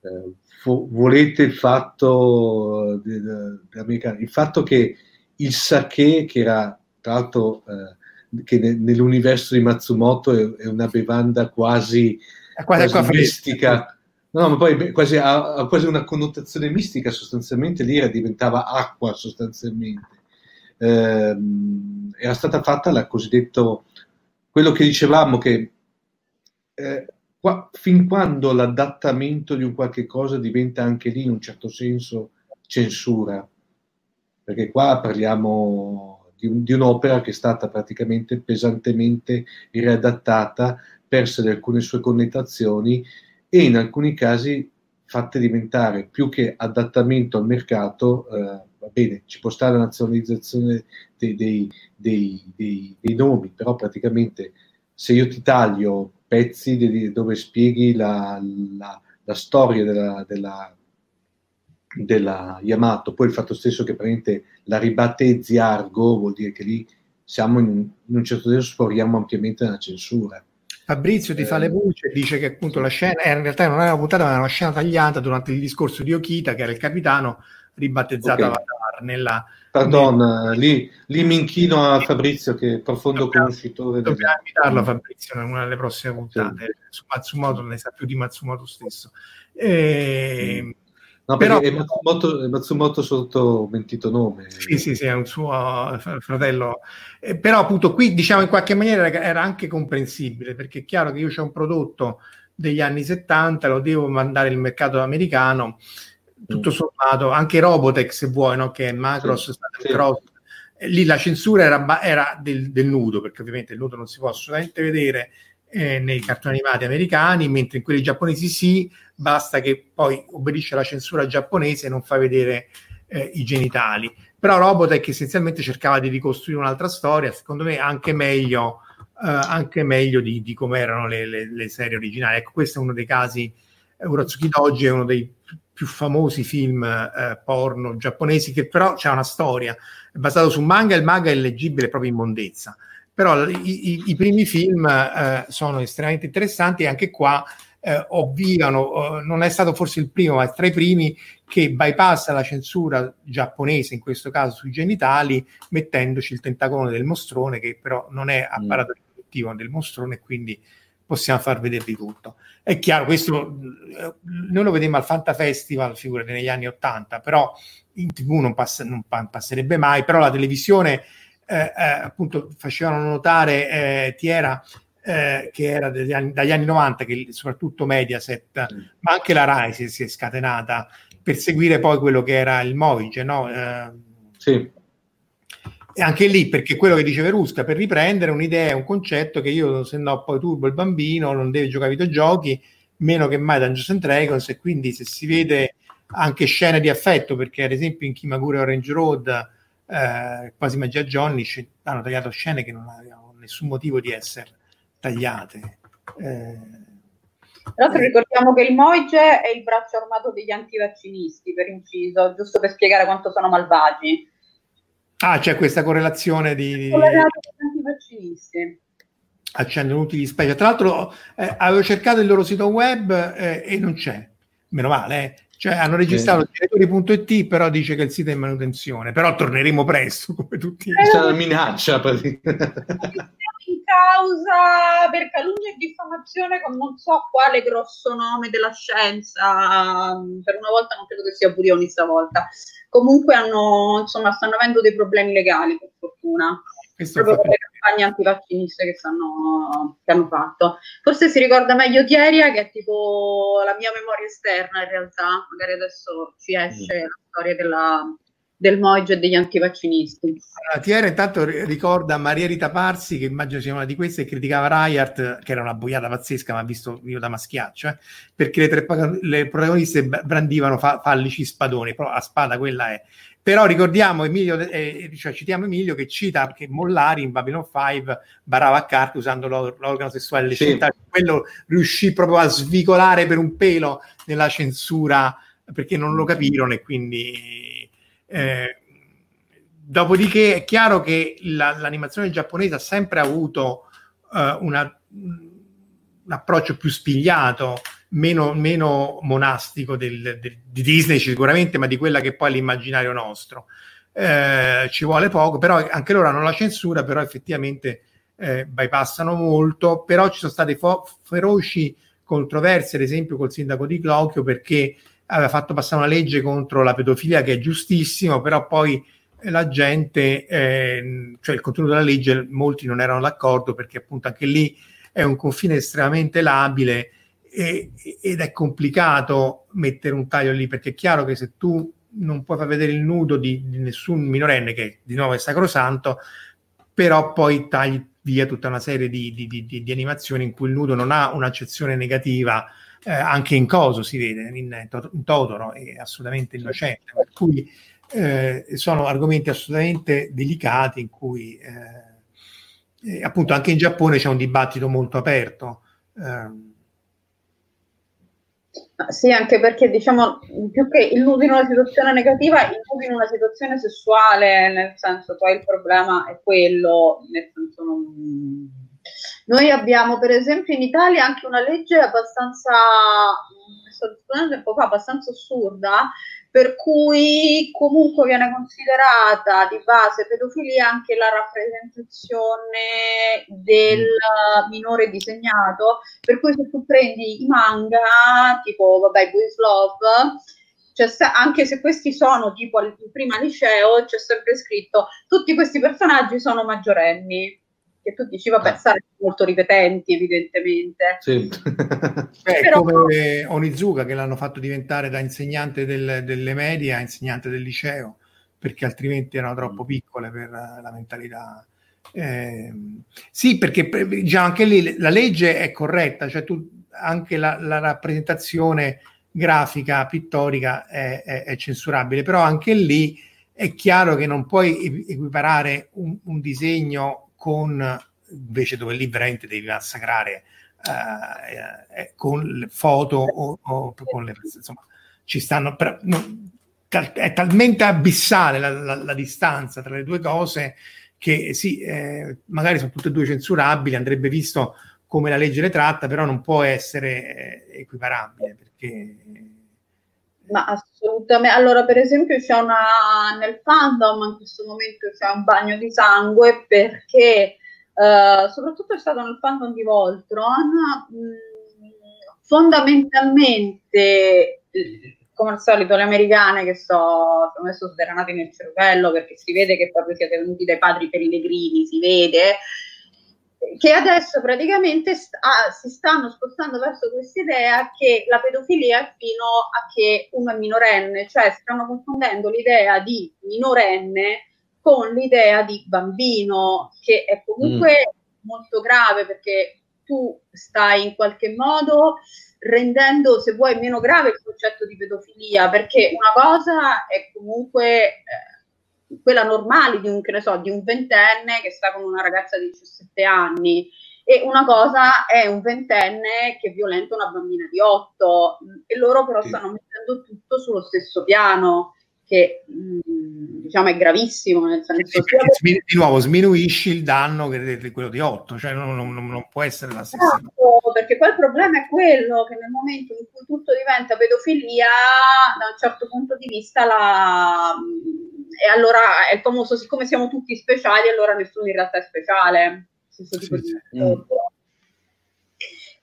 eh, volete il fatto, de, de, il fatto che il sake, che era tra l'altro eh, che ne, nell'universo di Matsumoto è, è una bevanda quasi, quasi, quasi mistica No, ma poi quasi, ha, ha, quasi una connotazione mistica, sostanzialmente l'ira diventava acqua sostanzialmente. Eh, era stata fatta la cosiddetto, quello che dicevamo che eh, qua, fin quando l'adattamento di un qualche cosa diventa anche lì in un certo senso censura, perché qua parliamo di, un, di un'opera che è stata praticamente pesantemente riadattata, perse alcune sue connotazioni e in alcuni casi fatte diventare più che adattamento al mercato, eh, va bene, ci può stare la nazionalizzazione dei, dei, dei, dei, nomi, però praticamente se io ti taglio pezzi di, dove spieghi la, la, la storia della, della, della, Yamato, poi il fatto stesso che praticamente la ribattezzi Argo vuol dire che lì siamo in, in un certo senso sforiamo ampiamente nella censura. Fabrizio ti eh. fa le voci e dice che appunto la scena, eh, in realtà non era una puntata, ma era una scena tagliata durante il discorso di Okita, che era il capitano, ribattezzato okay. Avatar nella... Pardon, nel... lì, lì, mi inchino a Fabrizio che è profondo dobbiamo, conoscitore. Dobbiamo invitarlo Fabrizio in una delle prossime puntate, sì. su Matsumoto, ne sa più di Matsumoto stesso. E... Mm. No, però è Matsumoto, è Matsumoto sotto mentito nome. Sì, sì, sì, è un suo fratello. Eh, però appunto qui diciamo in qualche maniera era anche comprensibile perché è chiaro che io ho un prodotto degli anni 70, lo devo mandare al mercato americano, tutto mm. sommato, anche Robotech se vuoi, no? che è Macros, sì, sì. Cross, eh, lì la censura era, era del, del, nudo, perché ovviamente il nudo non si può assolutamente vedere eh, nei cartoni animati americani, mentre in quelli giapponesi sì, basta che poi obbedisce alla censura giapponese e non fa vedere eh, i genitali. Però Robotech essenzialmente cercava di ricostruire un'altra storia, secondo me anche meglio, eh, anche meglio di, di come erano le, le, le, serie originali. Ecco, questo è uno dei casi, Uratsuki Doji è uno dei più famosi film eh, porno giapponesi che però c'è una storia, è basato su manga e il manga è leggibile proprio in mondezza però i, i, i primi film eh, sono estremamente interessanti e anche qua eh, ovviano, eh, non è stato forse il primo, ma è tra i primi che bypassa la censura giapponese, in questo caso sui genitali, mettendoci il tentacolo del mostrone, che però non è mm. apparato riproduttivo del mostrone, quindi possiamo far vedervi tutto. È chiaro, questo eh, noi lo vedemmo al Fanta Festival, figurate, negli anni Ottanta, però in tv non, pass- non passerebbe mai, però la televisione eh, eh, appunto facevano notare eh, Tiera eh, che era anni, dagli anni 90 che soprattutto Mediaset mm. ma anche la Rai si, si, è scatenata per seguire poi quello che era il Moige no? Eh, sì. e anche lì perché quello che dice Verusca per riprendere un'idea, un concetto che io se no poi turbo il bambino non deve giocare ai videogiochi meno che mai Dungeons and Dragons e quindi se si vede anche scene di affetto perché ad esempio in Kimagure Orange Road eh, quasi magia Johnny hanno tagliato scene che non avevano nessun motivo di essere tagliate. Eh, tra l'altro eh. ricordiamo che il Moige è il braccio armato degli antivaccinisti, per inciso, giusto per spiegare quanto sono malvagi. Ah, c'è questa correlazione di... Correlato gli antivaccinisti. Accendono utili specie. Tra l'altro eh, avevo cercato il loro sito web eh, e non c'è. Meno male, eh. Cioè hanno registrato sì. direttori.it, però dice che il sito è in manutenzione, però torneremo presto come tutti. È una minaccia in causa per calunnia e diffamazione con non so quale grosso nome della scienza. Per una volta non credo che sia Burioni stavolta. Comunque hanno, insomma, stanno avendo dei problemi legali, per fortuna. Questo proprio per campagne antivacciniste che, stanno, che hanno fatto. Forse si ricorda meglio Thieria, che è tipo la mia memoria esterna in realtà, magari adesso ci esce mm. la storia della, del Moige e degli antivaccinisti. Allora, Thierry intanto ricorda Maria Rita Parsi, che immagino sia una di queste, che criticava Rayart, che era una boiata pazzesca, ma visto io da maschiaccio, eh, perché le tre le protagoniste brandivano fa, fallici spadoni, però la spada quella è. Però ricordiamo Emilio, eh, cioè citiamo Emilio che cita che Mollari in Babylon 5 barava a carte usando l'organo sessuale sì. quello riuscì proprio a svicolare per un pelo nella censura perché non lo capirono e quindi eh, dopodiché è chiaro che la, l'animazione giapponese ha sempre avuto uh, una, un approccio più spigliato meno, meno monastico del, del, di Disney sicuramente, ma di quella che poi è l'immaginario nostro. Eh, ci vuole poco, però anche loro hanno la censura, però effettivamente eh, bypassano molto, però ci sono state fo- feroci controversie, ad esempio col sindaco di Clocchio, perché aveva fatto passare una legge contro la pedofilia che è giustissimo, però poi la gente, eh, cioè il contenuto della legge, molti non erano d'accordo perché appunto anche lì è un confine estremamente labile e, ed è complicato mettere un taglio lì perché è chiaro che se tu non puoi far vedere il nudo di, di nessun minorenne che di nuovo è sacrosanto però poi tagli via tutta una serie di, di, di, di animazioni in cui il nudo non ha un'accezione negativa eh, anche in coso si vede in, in Totoro è assolutamente innocente per cui eh, sono argomenti assolutamente delicati in cui eh, appunto anche in Giappone c'è un dibattito molto aperto. Eh, sì, anche perché diciamo più che illusi in una situazione negativa, illusi in una situazione sessuale, nel senso poi il problema è quello, nel senso non... Noi abbiamo per esempio in Italia anche una legge abbastanza, sto discutendo tempo fa, abbastanza assurda, per cui comunque viene considerata di base pedofilia anche la rappresentazione del minore disegnato, per cui se tu prendi i manga, tipo vabbè Boys Love, cioè, anche se questi sono tipo al prima liceo, c'è sempre scritto tutti questi personaggi sono maggiorenni che tu dici, vabbè, ah. saranno molto ripetenti, evidentemente. Sì. Beh, Però... come Onizuka che l'hanno fatto diventare da insegnante del, delle medie a insegnante del liceo, perché altrimenti erano troppo piccole per la mentalità. Eh, sì, perché già anche lì la legge è corretta, cioè tu, anche la, la rappresentazione grafica, pittorica è, è, è, censurabile, però anche lì è chiaro che non puoi equiparare un, un disegno con invece dove lì veramente devi massacrare eh, eh, con le foto o, o con le insomma ci stanno per, no, è talmente abissale la, la, la, distanza tra le due cose che sì, eh, magari sono tutte e due censurabili, andrebbe visto come la legge le tratta, però non può essere eh, equiparabile perché ma assolutamente. Allora, per esempio, c'è una nel fandom in questo momento c'è un bagno di sangue perché uh, soprattutto è stato nel fandom di Voltron. Mh, mm, fondamentalmente, come al solito, le americane che so, sono messo sderanate nel cervello perché si vede che proprio siete venuti dai padri pellegrini, si vede che adesso praticamente st- ah, si stanno spostando verso questa idea che la pedofilia è fino a che uno è minorenne, cioè stanno confondendo l'idea di minorenne con l'idea di bambino, che è comunque mm. molto grave perché tu stai in qualche modo rendendo, se vuoi, meno grave il concetto di pedofilia, perché una cosa è comunque... Eh, quella normale di un, che ne so, di un ventenne che sta con una ragazza di 17 anni. E una cosa è un ventenne che violenta una bambina di 8 e loro però stanno mettendo tutto sullo stesso piano che mm, diciamo è gravissimo nel senso che di nuovo sminuisci il danno che è quello di 8 cioè non, non, non può essere la stessa esatto, perché poi il problema è quello che nel momento in cui tutto diventa pedofilia da un certo punto di vista la e allora è il famoso, siccome siamo tutti speciali, allora nessuno in realtà è speciale. Sì, sì. Mm.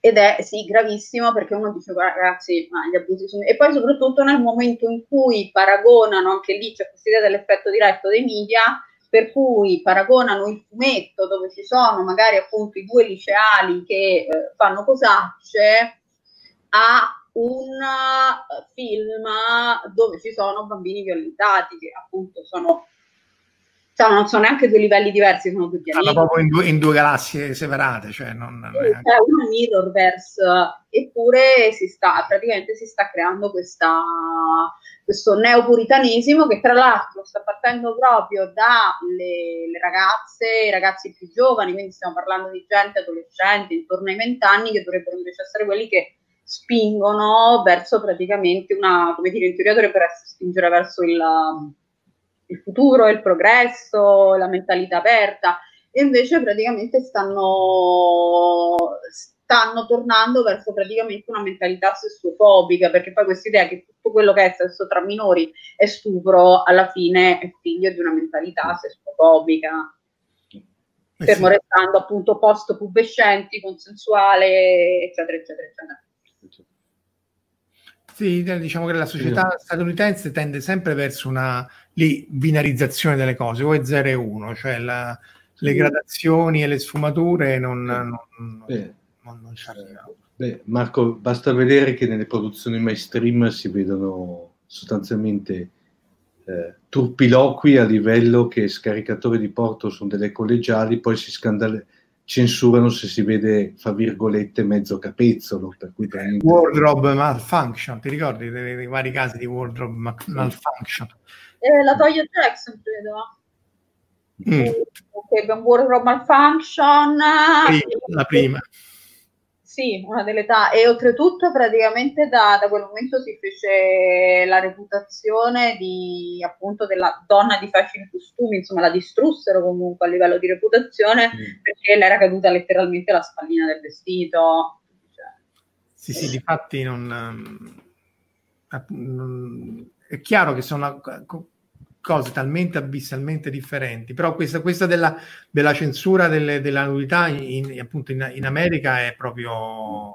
Ed è sì, gravissimo perché uno dice ragazzi, ma gli abusi sono... E poi soprattutto nel momento in cui paragonano, anche lì c'è questa idea dell'effetto diretto dei media, per cui paragonano il fumetto dove ci sono magari appunto i due liceali che eh, fanno cosacce a un eh, film dove ci sono bambini violentati che appunto sono cioè, non sono neanche due livelli diversi, sono due pianeti. Sono proprio in due, in due galassie separate, cioè non, non è c'è un mirrorverse, eppure si sta, praticamente si sta creando questa, questo neopuritanesimo che tra l'altro sta partendo proprio dalle ragazze, i ragazzi più giovani, quindi stiamo parlando di gente adolescente intorno ai vent'anni che dovrebbero invece essere quelli che spingono verso praticamente una, come dire, in teoria dovrebbero spingere verso il, il futuro, il progresso, la mentalità aperta, e invece praticamente stanno, stanno tornando verso praticamente una mentalità sessuofobica, perché poi questa idea che tutto quello che è sesso tra minori è stupro, alla fine è figlio di una mentalità sessuofobica. Eh fermo sì. restando appunto post pubescenti, consensuale, eccetera, eccetera, eccetera. Sì, diciamo che la società sì. statunitense tende sempre verso una lì, binarizzazione delle cose, o è 0 e 1, cioè la, sì. le gradazioni e le sfumature non, non, non, non ci arrivano. Beh, Marco, basta vedere che nelle produzioni mainstream si vedono sostanzialmente eh, turpiloqui a livello che scaricatori di porto sono delle collegiali, poi si scandale, censurano se si vede, fra virgolette, mezzo capezzolo. Per cui praticamente... Wardrobe malfunction, ti ricordi dei, dei vari casi di wardrobe ma- malfunction? Eh, la Toya Jackson, credo. Mm. Eh, un wardrobe malfunction. La prima sì, una delle età e oltretutto praticamente da, da, quel momento si fece la reputazione di appunto della donna di fashion costumi, insomma la distrussero comunque a livello di reputazione mm. perché le era caduta letteralmente la spallina del vestito. Cioè. Sì, sì, difatti non, non, è chiaro che sono cose talmente abissalmente differenti, però questa, questa della, della, censura delle, della nudità in, appunto in, in, America è proprio...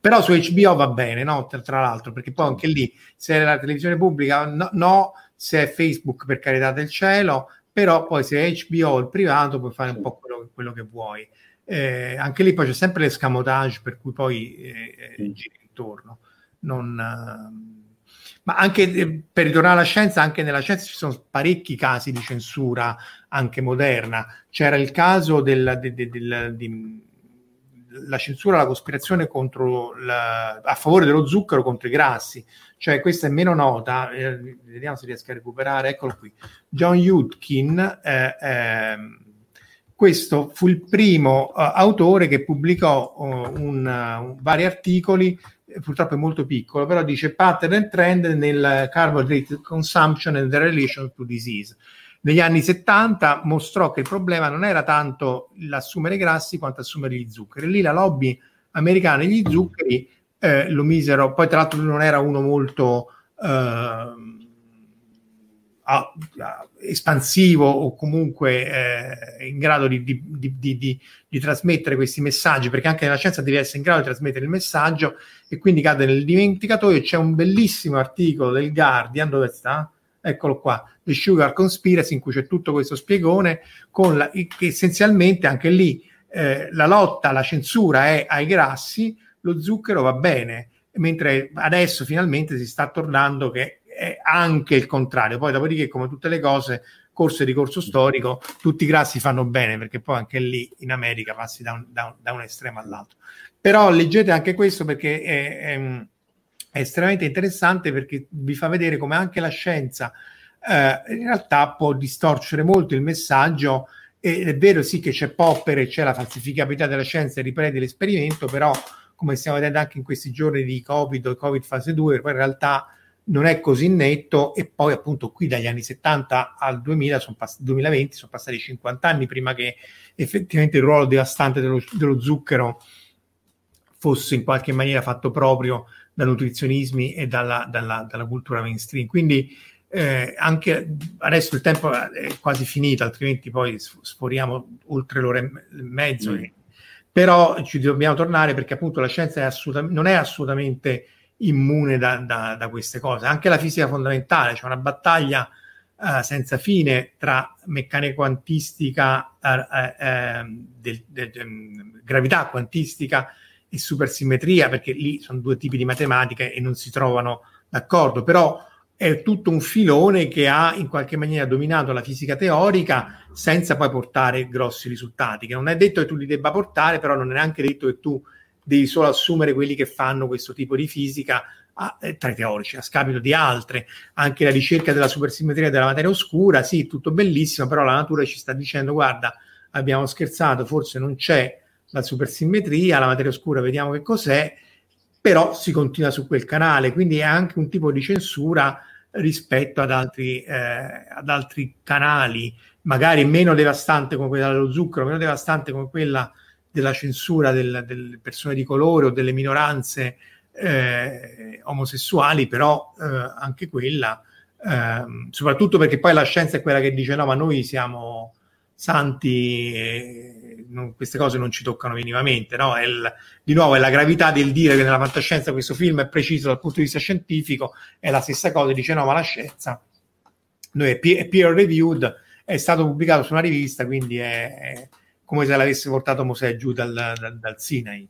Però su HBO va bene, no? Tra, tra l'altro, perché poi anche lì, se è la televisione pubblica, no, no, se è Facebook per carità del cielo, però poi se è HBO il privato puoi fare un po' quello, quello che vuoi. Eh, anche lì poi c'è sempre l'escamotage per cui poi eh, eh, giri intorno. Non... Ma anche eh, per ritornare alla scienza, anche nella scienza ci sono parecchi casi di censura, anche moderna. C'era il caso della de, de, de, censura, la cospirazione la, a favore dello zucchero contro i grassi. Cioè, questa è meno nota, eh, vediamo se riesco a recuperare, eccolo qui. John Yudkin, eh, eh, questo fu il primo uh, autore che pubblicò uh, un, uh, vari articoli purtroppo è molto piccolo, però dice pattern and trend nel carbohydrate consumption and the relation to disease. Negli anni 70 mostrò che il problema non era tanto l'assumere grassi quanto assumere gli zuccheri. Lì la lobby americana degli zuccheri eh, lo misero, poi tra l'altro non era uno molto eh, espansivo o comunque eh, in grado di, di, di, di, trasmettere questi messaggi, perché anche nella scienza devi essere in grado di trasmettere il messaggio e quindi cade nel dimenticatoio. C'è un bellissimo articolo del Guardian, dove sta? Eccolo qua, The Sugar Conspiracy, in cui c'è tutto questo spiegone, con la, che essenzialmente anche lì eh, la lotta alla censura è ai grassi, lo zucchero va bene, mentre adesso finalmente si sta tornando che è anche il contrario. Poi, dopodiché, come tutte le cose, corso e ricorso storico, tutti i grassi fanno bene perché poi anche lì in America passi da un, da un, da un estremo all'altro. Però leggete anche questo perché è, è, è, estremamente interessante perché vi fa vedere come anche la scienza eh, in realtà può distorcere molto il messaggio. E è vero sì che c'è Popper e c'è la falsificabilità della scienza e riprende l'esperimento, però come stiamo vedendo anche in questi giorni di Covid Covid fase 2, poi in realtà non è così netto e poi appunto qui dagli anni 70 al 2000 sono pass- 2020 sono passati 50 anni prima che effettivamente il ruolo devastante dello, dello zucchero fosse in qualche maniera fatto proprio da nutrizionismi e dalla, dalla, dalla cultura mainstream. Quindi eh, anche adesso il tempo è quasi finito, altrimenti poi sforiamo oltre l'ora e mezzo. Mm. Però ci dobbiamo tornare perché appunto la scienza è assolutamente, non è assolutamente immune da, da, da, queste cose. Anche la fisica fondamentale, c'è una battaglia uh, senza fine tra meccanica quantistica, uh, uh, del, del, del, gravità quantistica e supersimmetria, perché lì sono due tipi di matematica e non si trovano d'accordo, però è tutto un filone che ha in qualche maniera dominato la fisica teorica senza poi portare grossi risultati, che non è detto che tu li debba portare, però non è neanche detto che tu devi solo assumere quelli che fanno questo tipo di fisica a, eh, tra i teorici, a scapito di altre. Anche la ricerca della supersimmetria della materia oscura, sì, tutto bellissimo, però la natura ci sta dicendo, guarda, abbiamo scherzato, forse non c'è la supersimmetria, la materia oscura, vediamo che cos'è, però si continua su quel canale, quindi è anche un tipo di censura rispetto ad altri, eh, ad altri canali, magari meno devastante come quella dello zucchero, meno devastante come quella della censura del, delle persone di colore o delle minoranze eh, omosessuali, però eh, anche quella, eh, soprattutto perché poi la scienza è quella che dice no, ma noi siamo santi e non, queste cose non ci toccano minimamente. No? Il, di nuovo è la gravità del dire che nella fantascienza questo film è preciso dal punto di vista scientifico, è la stessa cosa, dice no, ma la scienza noi è, peer reviewed, è stato pubblicato su una rivista, quindi è, è come se l'avesse portato Mosè giù dal, dal, dal Sinai.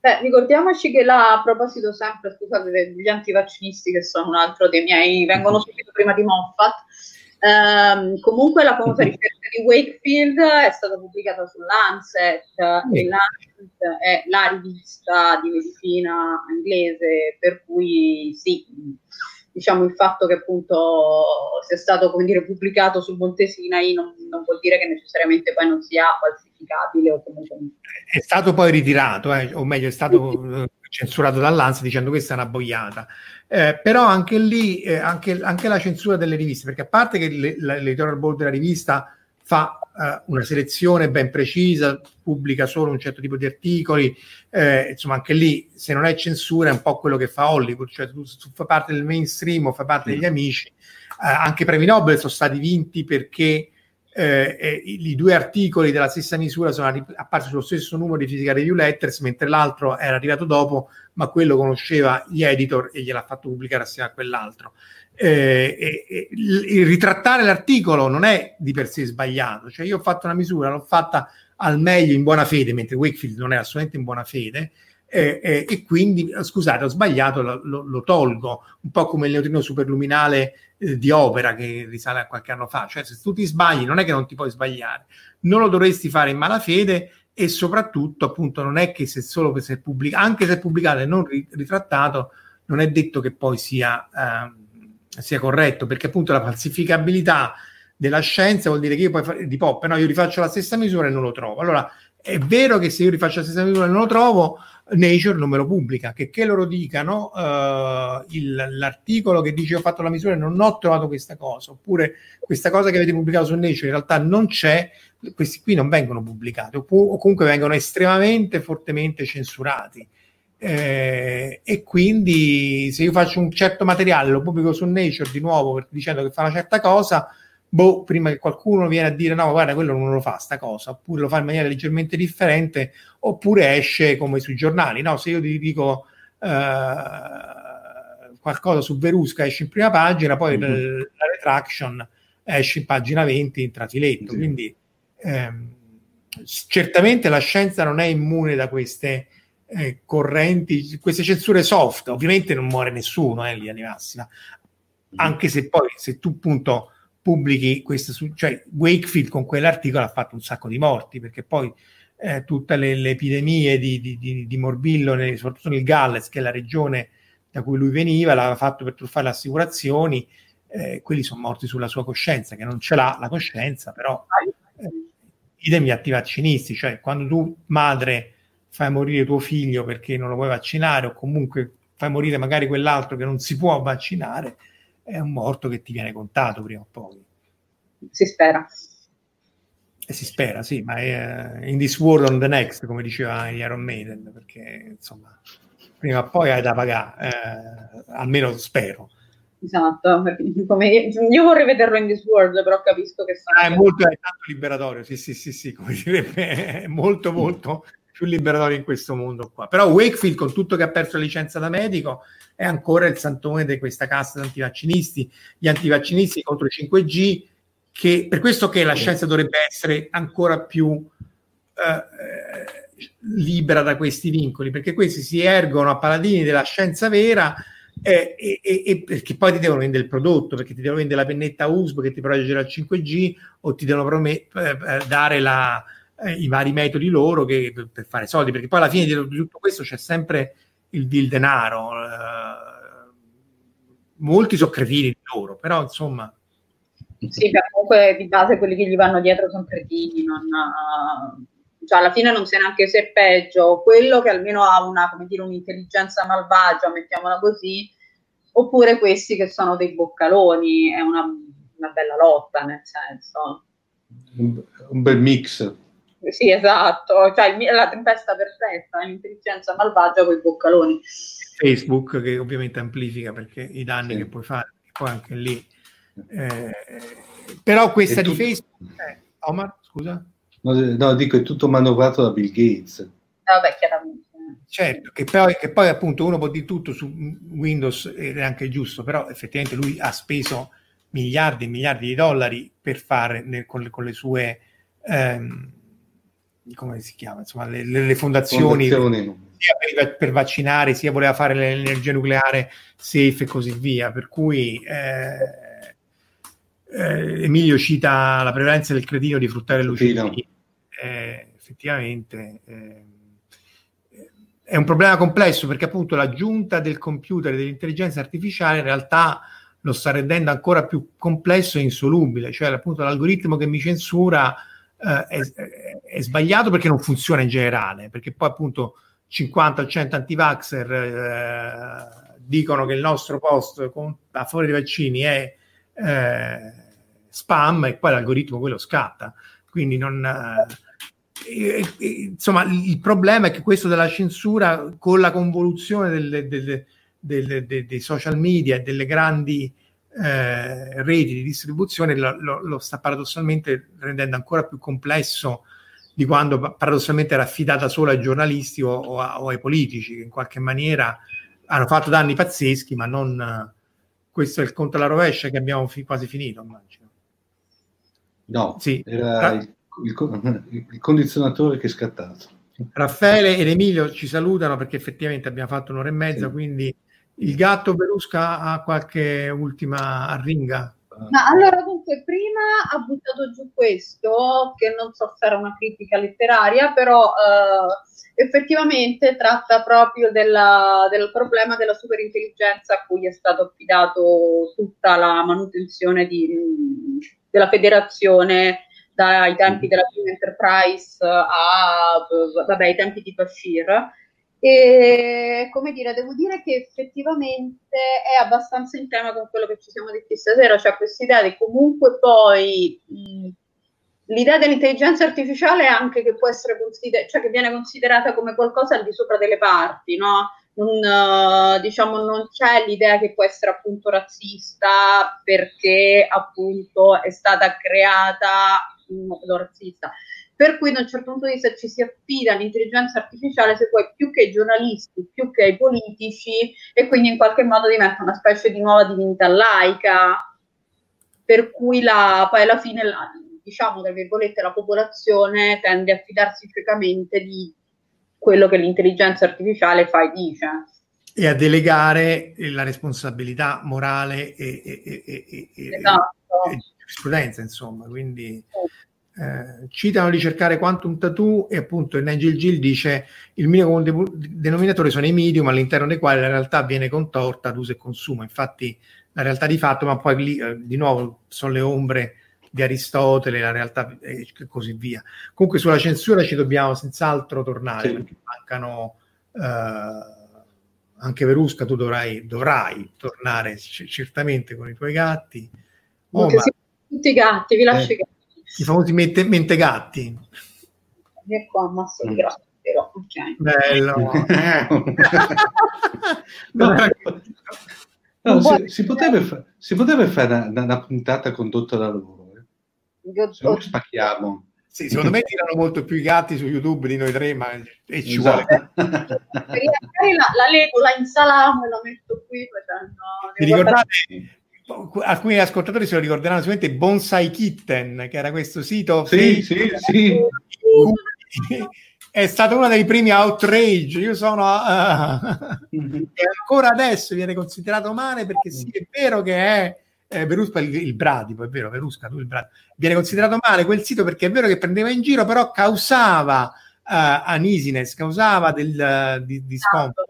Beh, ricordiamoci che là, a proposito sempre, scusate, degli antivaccinisti che sono un altro dei miei, vengono subito prima di Moffat, ehm, comunque la famosa ricerca di Wakefield è stata pubblicata sull'Ancet sì. e l'Ancet è la rivista di medicina inglese, per cui sì, diciamo il fatto che appunto sia stato come dire, pubblicato sul Monte Sinai non, non vuol dire che necessariamente poi non sia falsificabile o comunque... È stato poi ritirato, eh, o meglio è stato censurato dall'ANSA dicendo questa è una boiata. Eh, però anche lì, eh, anche, anche, la censura delle riviste, perché a parte che le, l'editorial board della rivista fa eh, una selezione ben precisa, pubblica solo un certo tipo di articoli, eh, insomma anche lì se non è censura è un po' quello che fa Hollywood, cioè tu, tu fai parte del mainstream o fai parte degli amici, eh, anche i premi Nobel sono stati vinti perché eh, i due articoli della stessa misura sono arri- apparsi sullo stesso numero di Physical Review Letters, mentre l'altro era arrivato dopo, ma quello conosceva gli editor e gliel'ha fatto pubblicare assieme a quell'altro. Eh, eh, il, ritrattare l'articolo non è di per sé sbagliato, cioè io ho fatto una misura, l'ho fatta al meglio in buona fede, mentre Wakefield non è assolutamente in buona fede, eh, eh, e quindi, scusate, ho sbagliato, lo, lo, tolgo, un po' come il neutrino superluminale eh, di opera che risale a qualche anno fa, cioè se tu ti sbagli non è che non ti puoi sbagliare, non lo dovresti fare in malafede e soprattutto appunto non è che se solo se è pubblicato, anche se pubblicato e non ritrattato, non è detto che poi sia, eh, sia corretto, perché appunto la falsificabilità della scienza vuol dire che io poi fa- di pop, no, io rifaccio la stessa misura e non lo trovo. Allora è vero che se io rifaccio la stessa misura e non lo trovo, Nature non me lo pubblica, che, che loro dicano uh, il, l'articolo che dice ho fatto la misura e non ho trovato questa cosa, oppure questa cosa che avete pubblicato su Nature in realtà non c'è, questi qui non vengono pubblicati, o, o comunque vengono estremamente fortemente censurati. Eh, e quindi se io faccio un certo materiale, lo pubblico su Nature di nuovo dicendo che fa una certa cosa, boh, prima che qualcuno viene a dire no, guarda, quello non lo fa sta cosa, oppure lo fa in maniera leggermente differente, oppure esce come sui giornali, no? Se io ti dico eh, qualcosa su Verusca esce in prima pagina, poi mm-hmm. la retraction esce in pagina 20 in trafiletto, mm-hmm. quindi ehm, certamente la scienza non è immune da queste eh, correnti, queste censure soft, ovviamente non muore nessuno eh, lì di massima, anche se poi se tu appunto pubblichi questo, cioè Wakefield con quell'articolo ha fatto un sacco di morti perché poi eh, tutte le, le, epidemie di, di, di, di morbillo, nel, soprattutto nel Galles, che è la regione da cui lui veniva, l'aveva fatto per truffare le assicurazioni, eh, quelli sono morti sulla sua coscienza, che non ce l'ha la coscienza, però eh, idem gli antivaccinisti, cioè quando tu madre fai morire tuo figlio perché non lo vuoi vaccinare o comunque fai morire magari quell'altro che non si può vaccinare, è un morto che ti viene contato prima o poi. Si spera. E si spera, sì, ma è in this world on the next, come diceva Iron Maiden, perché insomma, prima o poi hai da pagare, eh, almeno spero. Esatto, come io vorrei vederlo in this world, però capisco che ah, è molto è tanto liberatorio, sì, sì, sì, sì, come direbbe, è molto, molto più liberatorio in questo mondo qua. Però Wakefield, con tutto che ha perso la licenza da medico, è ancora il santone di questa casta di antivaccinisti, gli antivaccinisti contro il 5G, che per questo che la scienza dovrebbe essere ancora più eh, libera da questi vincoli, perché questi si ergono a paladini della scienza vera eh, e, e, perché poi ti devono vendere il prodotto, perché ti devono vendere la pennetta USB che ti proteggerà il 5G o ti devono promet- eh, eh, dare la, eh, i vari metodi loro che, per, per, fare soldi, perché poi alla fine di tutto questo c'è sempre il, il denaro. Eh, molti sono cretini di loro, però insomma. Sì, comunque di base quelli che gli vanno dietro sono cretini, non, cioè alla fine non sai neanche se è peggio quello che almeno ha una, come dire, un'intelligenza malvagia, mettiamola così, oppure questi che sono dei boccaloni, è una, una bella lotta nel senso. Un, un bel mix. Sì, esatto, cioè la tempesta perfetta, l'intelligenza malvagia con i boccaloni. Facebook che ovviamente amplifica perché i danni sì. che puoi fare, poi anche lì. Eh, però questa di Facebook... Eh, Omar, scusa? No, no, dico, è tutto manovrato da Bill Gates. Vabbè, chiaramente. Certo, che poi, che poi appunto uno può dire tutto su Windows ed è anche giusto, però effettivamente lui ha speso miliardi e miliardi di dollari per fare nel, con, le, con, le, sue... Ehm, come si chiama, insomma, le, le fondazioni, fondazioni. sia per, per, vaccinare, sia voleva fare l'energia nucleare safe e così via. Per cui eh, eh, Emilio cita la prevalenza del cretino di fruttare lucidi. Eh, effettivamente eh, è un problema complesso perché appunto l'aggiunta del computer e dell'intelligenza artificiale in realtà lo sta rendendo ancora più complesso e insolubile, cioè appunto l'algoritmo che mi censura eh, è, è, sbagliato perché non funziona in generale, perché poi appunto 50 o 100 anti-vaxxer eh, dicono che il nostro post con, a favore dei vaccini è eh, spam e poi l'algoritmo quello scatta. Quindi non... Eh, insomma, il problema è che questo della censura con la convoluzione delle, delle, delle, dei social media e delle grandi eh, reti di distribuzione lo, lo, sta paradossalmente rendendo ancora più complesso di quando paradossalmente era affidata solo ai giornalisti o, o, a, o ai politici che in qualche maniera hanno fatto danni pazzeschi, ma non questo è il conto alla rovescia che abbiamo fi- quasi finito, immagino. No, sì. era il, il, il condizionatore che è scattato. Raffaele ed Emilio ci salutano perché effettivamente abbiamo fatto un'ora e mezza, sì. quindi il gatto Berusca ha qualche ultima arringa? Ma allora dunque prima ha buttato giù questo, che non so se era una critica letteraria, però eh, effettivamente tratta proprio della, del problema della superintelligenza a cui è stato affidato tutta la manutenzione di, della federazione dai tempi della prima Enterprise a vabbè, ai tempi di Bashir e come dire, devo dire che effettivamente è abbastanza in tema con quello che ci siamo detti stasera, cioè questa idea di comunque poi mh, l'idea dell'intelligenza artificiale è anche che può essere considerata, cioè che viene considerata come qualcosa al di sopra delle parti, no? Non, uh, diciamo, non c'è l'idea che può essere appunto razzista perché appunto è stata creata in modo razzista per cui da un certo punto di vista ci si affida all'intelligenza artificiale se poi più che ai giornalisti, più che ai politici e quindi in qualche modo diventa una specie di nuova divinità laica. Per cui la, poi alla fine la, diciamo tra virgolette la popolazione tende a fidarsi ciecamente di quello che l'intelligenza artificiale fa e dice. E a delegare la responsabilità morale e, e, e, e, esatto. giurisprudenza insomma quindi sì eh, citano di cercare quantum tattoo e appunto Nigel Gill dice il minimo denominatore sono i medium all'interno dei quali la realtà viene contorta ad uso e consumo infatti la realtà di fatto ma poi lì eh, di nuovo sono le ombre di Aristotele la realtà e così via comunque sulla censura ci dobbiamo senz'altro tornare sì. perché mancano eh, anche Verusca tu dovrai, dovrai tornare c- certamente con i tuoi gatti oh, ma... tutti i gatti vi lascio eh. i gatti i famosi mente, mentegatti. Ecco, ammasso di grasso, però, ok. Bello. no, no, si, si, potrebbe fa- si, potrebbe fare una, una, puntata condotta da loro. Eh. Se no spacchiamo. Sì, secondo me tirano molto più i gatti su YouTube di noi tre, ma e ci esatto. vuole. Magari la, la leggo, la insalamo e la metto qui. Facendo, Vi ricordate alcuni ascoltatori se lo ricorderanno sicuramente Bonsai Kitten, che era questo sito. Sì, sì, sì. È stato uno dei primi outrage. Io sono uh, e ancora adesso viene considerato male perché sì, è vero che è eh, Verusca il, il Bradipo, è vero, Verusca, tu il Bradipo. Viene considerato male quel sito perché è vero che prendeva in giro, però causava uh, anisines, causava del, uh, di, di scontro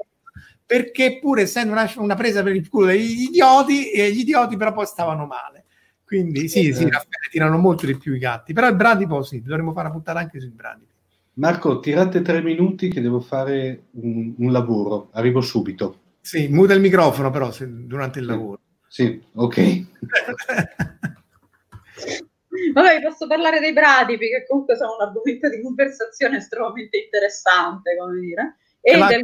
perché pur essendo una, una, presa per il culo degli idioti, e gli idioti però poi stavano male. Quindi sì, sì, Raffaele tirano molto di più i gatti, però il bradipo sì, dovremmo fare una puntata anche sui bradipi. Marco, tirate tre minuti che devo fare un, un lavoro, arrivo subito. Sì, muta il microfono però se, durante il lavoro. Sì, ok. Vabbè, posso parlare dei bradipi, che comunque sono un argomento di conversazione estremamente interessante, come dire. E la, del...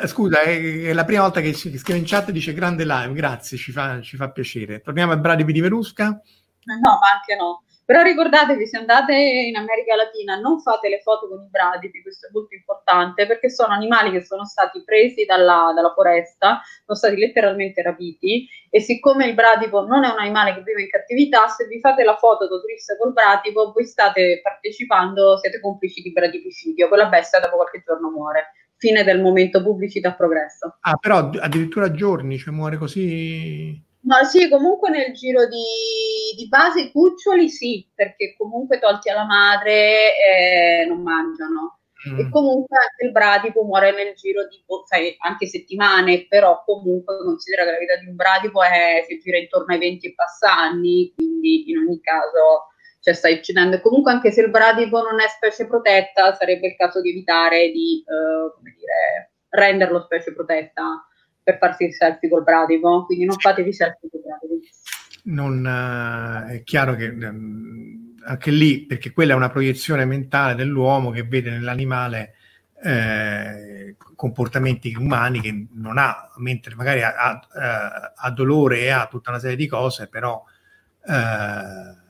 eh, scusa, è, la prima volta che scrive in chat dice grande live, grazie, ci fa, ci fa piacere. Torniamo ai bradipi di Verusca? No, ma anche no. Però ricordatevi, se andate in America Latina, non fate le foto con i bradipi, questo è molto importante, perché sono animali che sono stati presi dalla, dalla, foresta, sono stati letteralmente rapiti, e siccome il bradipo non è un animale che vive in cattività, se vi fate la foto da turista col bradipo, voi state partecipando, siete complici di bradipicidio, quella bestia dopo qualche giorno muore fine del momento pubblicità progresso. Ah, però addirittura giorni, cioè muore così? Ma sì, comunque nel giro di, di base i cuccioli sì, perché comunque tolti alla madre eh, non mangiano. Mm. E comunque anche il bradipo muore nel giro di sai, anche settimane, però comunque considera che la vita di un bradipo è, si gira intorno ai 20 e passa anni, quindi in ogni caso cioè, stai uccidendo. E comunque anche se il bradipo non è specie protetta, sarebbe il caso di evitare di, uh, come dire, renderlo specie protetta per farsi il selfie col bradipo, quindi non fatevi selfie col bradipo. Non, uh, è chiaro che um, anche lì, perché quella è una proiezione mentale dell'uomo che vede nell'animale eh, comportamenti umani che non ha, mentre magari ha, ha, eh, ha, dolore e ha tutta una serie di cose, però eh,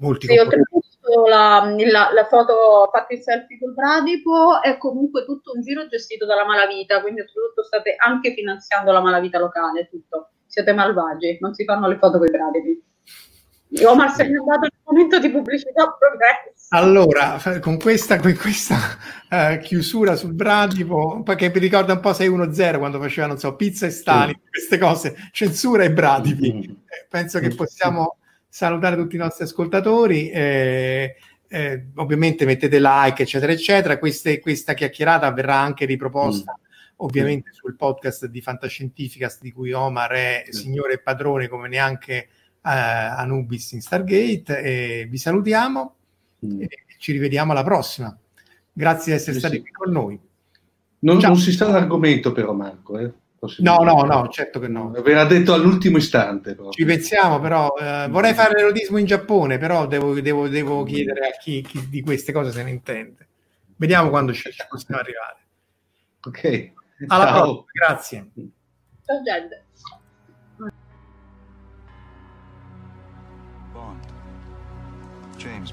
molti sì, comportamenti la, la, la, foto fatta in selfie col bradipo è comunque tutto un giro gestito dalla malavita, quindi soprattutto state anche finanziando la malavita locale, tutto. Siete malvagi, non si fanno le foto con i bradipi. Omar se ne è dato il momento di pubblicità progresso. Allora, con questa, con questa uh, chiusura sul bradipo, che mi ricorda un po' 610 quando faceva, non so, pizza e Stalin, sì. queste cose, censura e bradipi. Mm. Eh, penso che possiamo salutare tutti i nostri ascoltatori. Eh, eh, ovviamente mettete like, eccetera, eccetera. Queste, questa chiacchierata verrà anche riproposta. Mm. Ovviamente sul podcast di Fantascientificast di cui Omar è mm. signore e padrone come neanche eh, Anubis in Stargate vi salutiamo mm. e ci rivediamo alla prossima. Grazie di essere stati sì. qui con noi. Non, non, si sa l'argomento però Marco, eh? No, no, no, certo che no. Ve l'ha detto all'ultimo istante. Però. Ci pensiamo, però eh, vorrei fare l'erotismo in Giappone, però devo, devo, devo chiedere a chi, chi, di queste cose se ne intende. Vediamo quando ci, ci possiamo arrivare. Ok. Alla Ciao. prossima, grazie. Ciao gente. Bond. James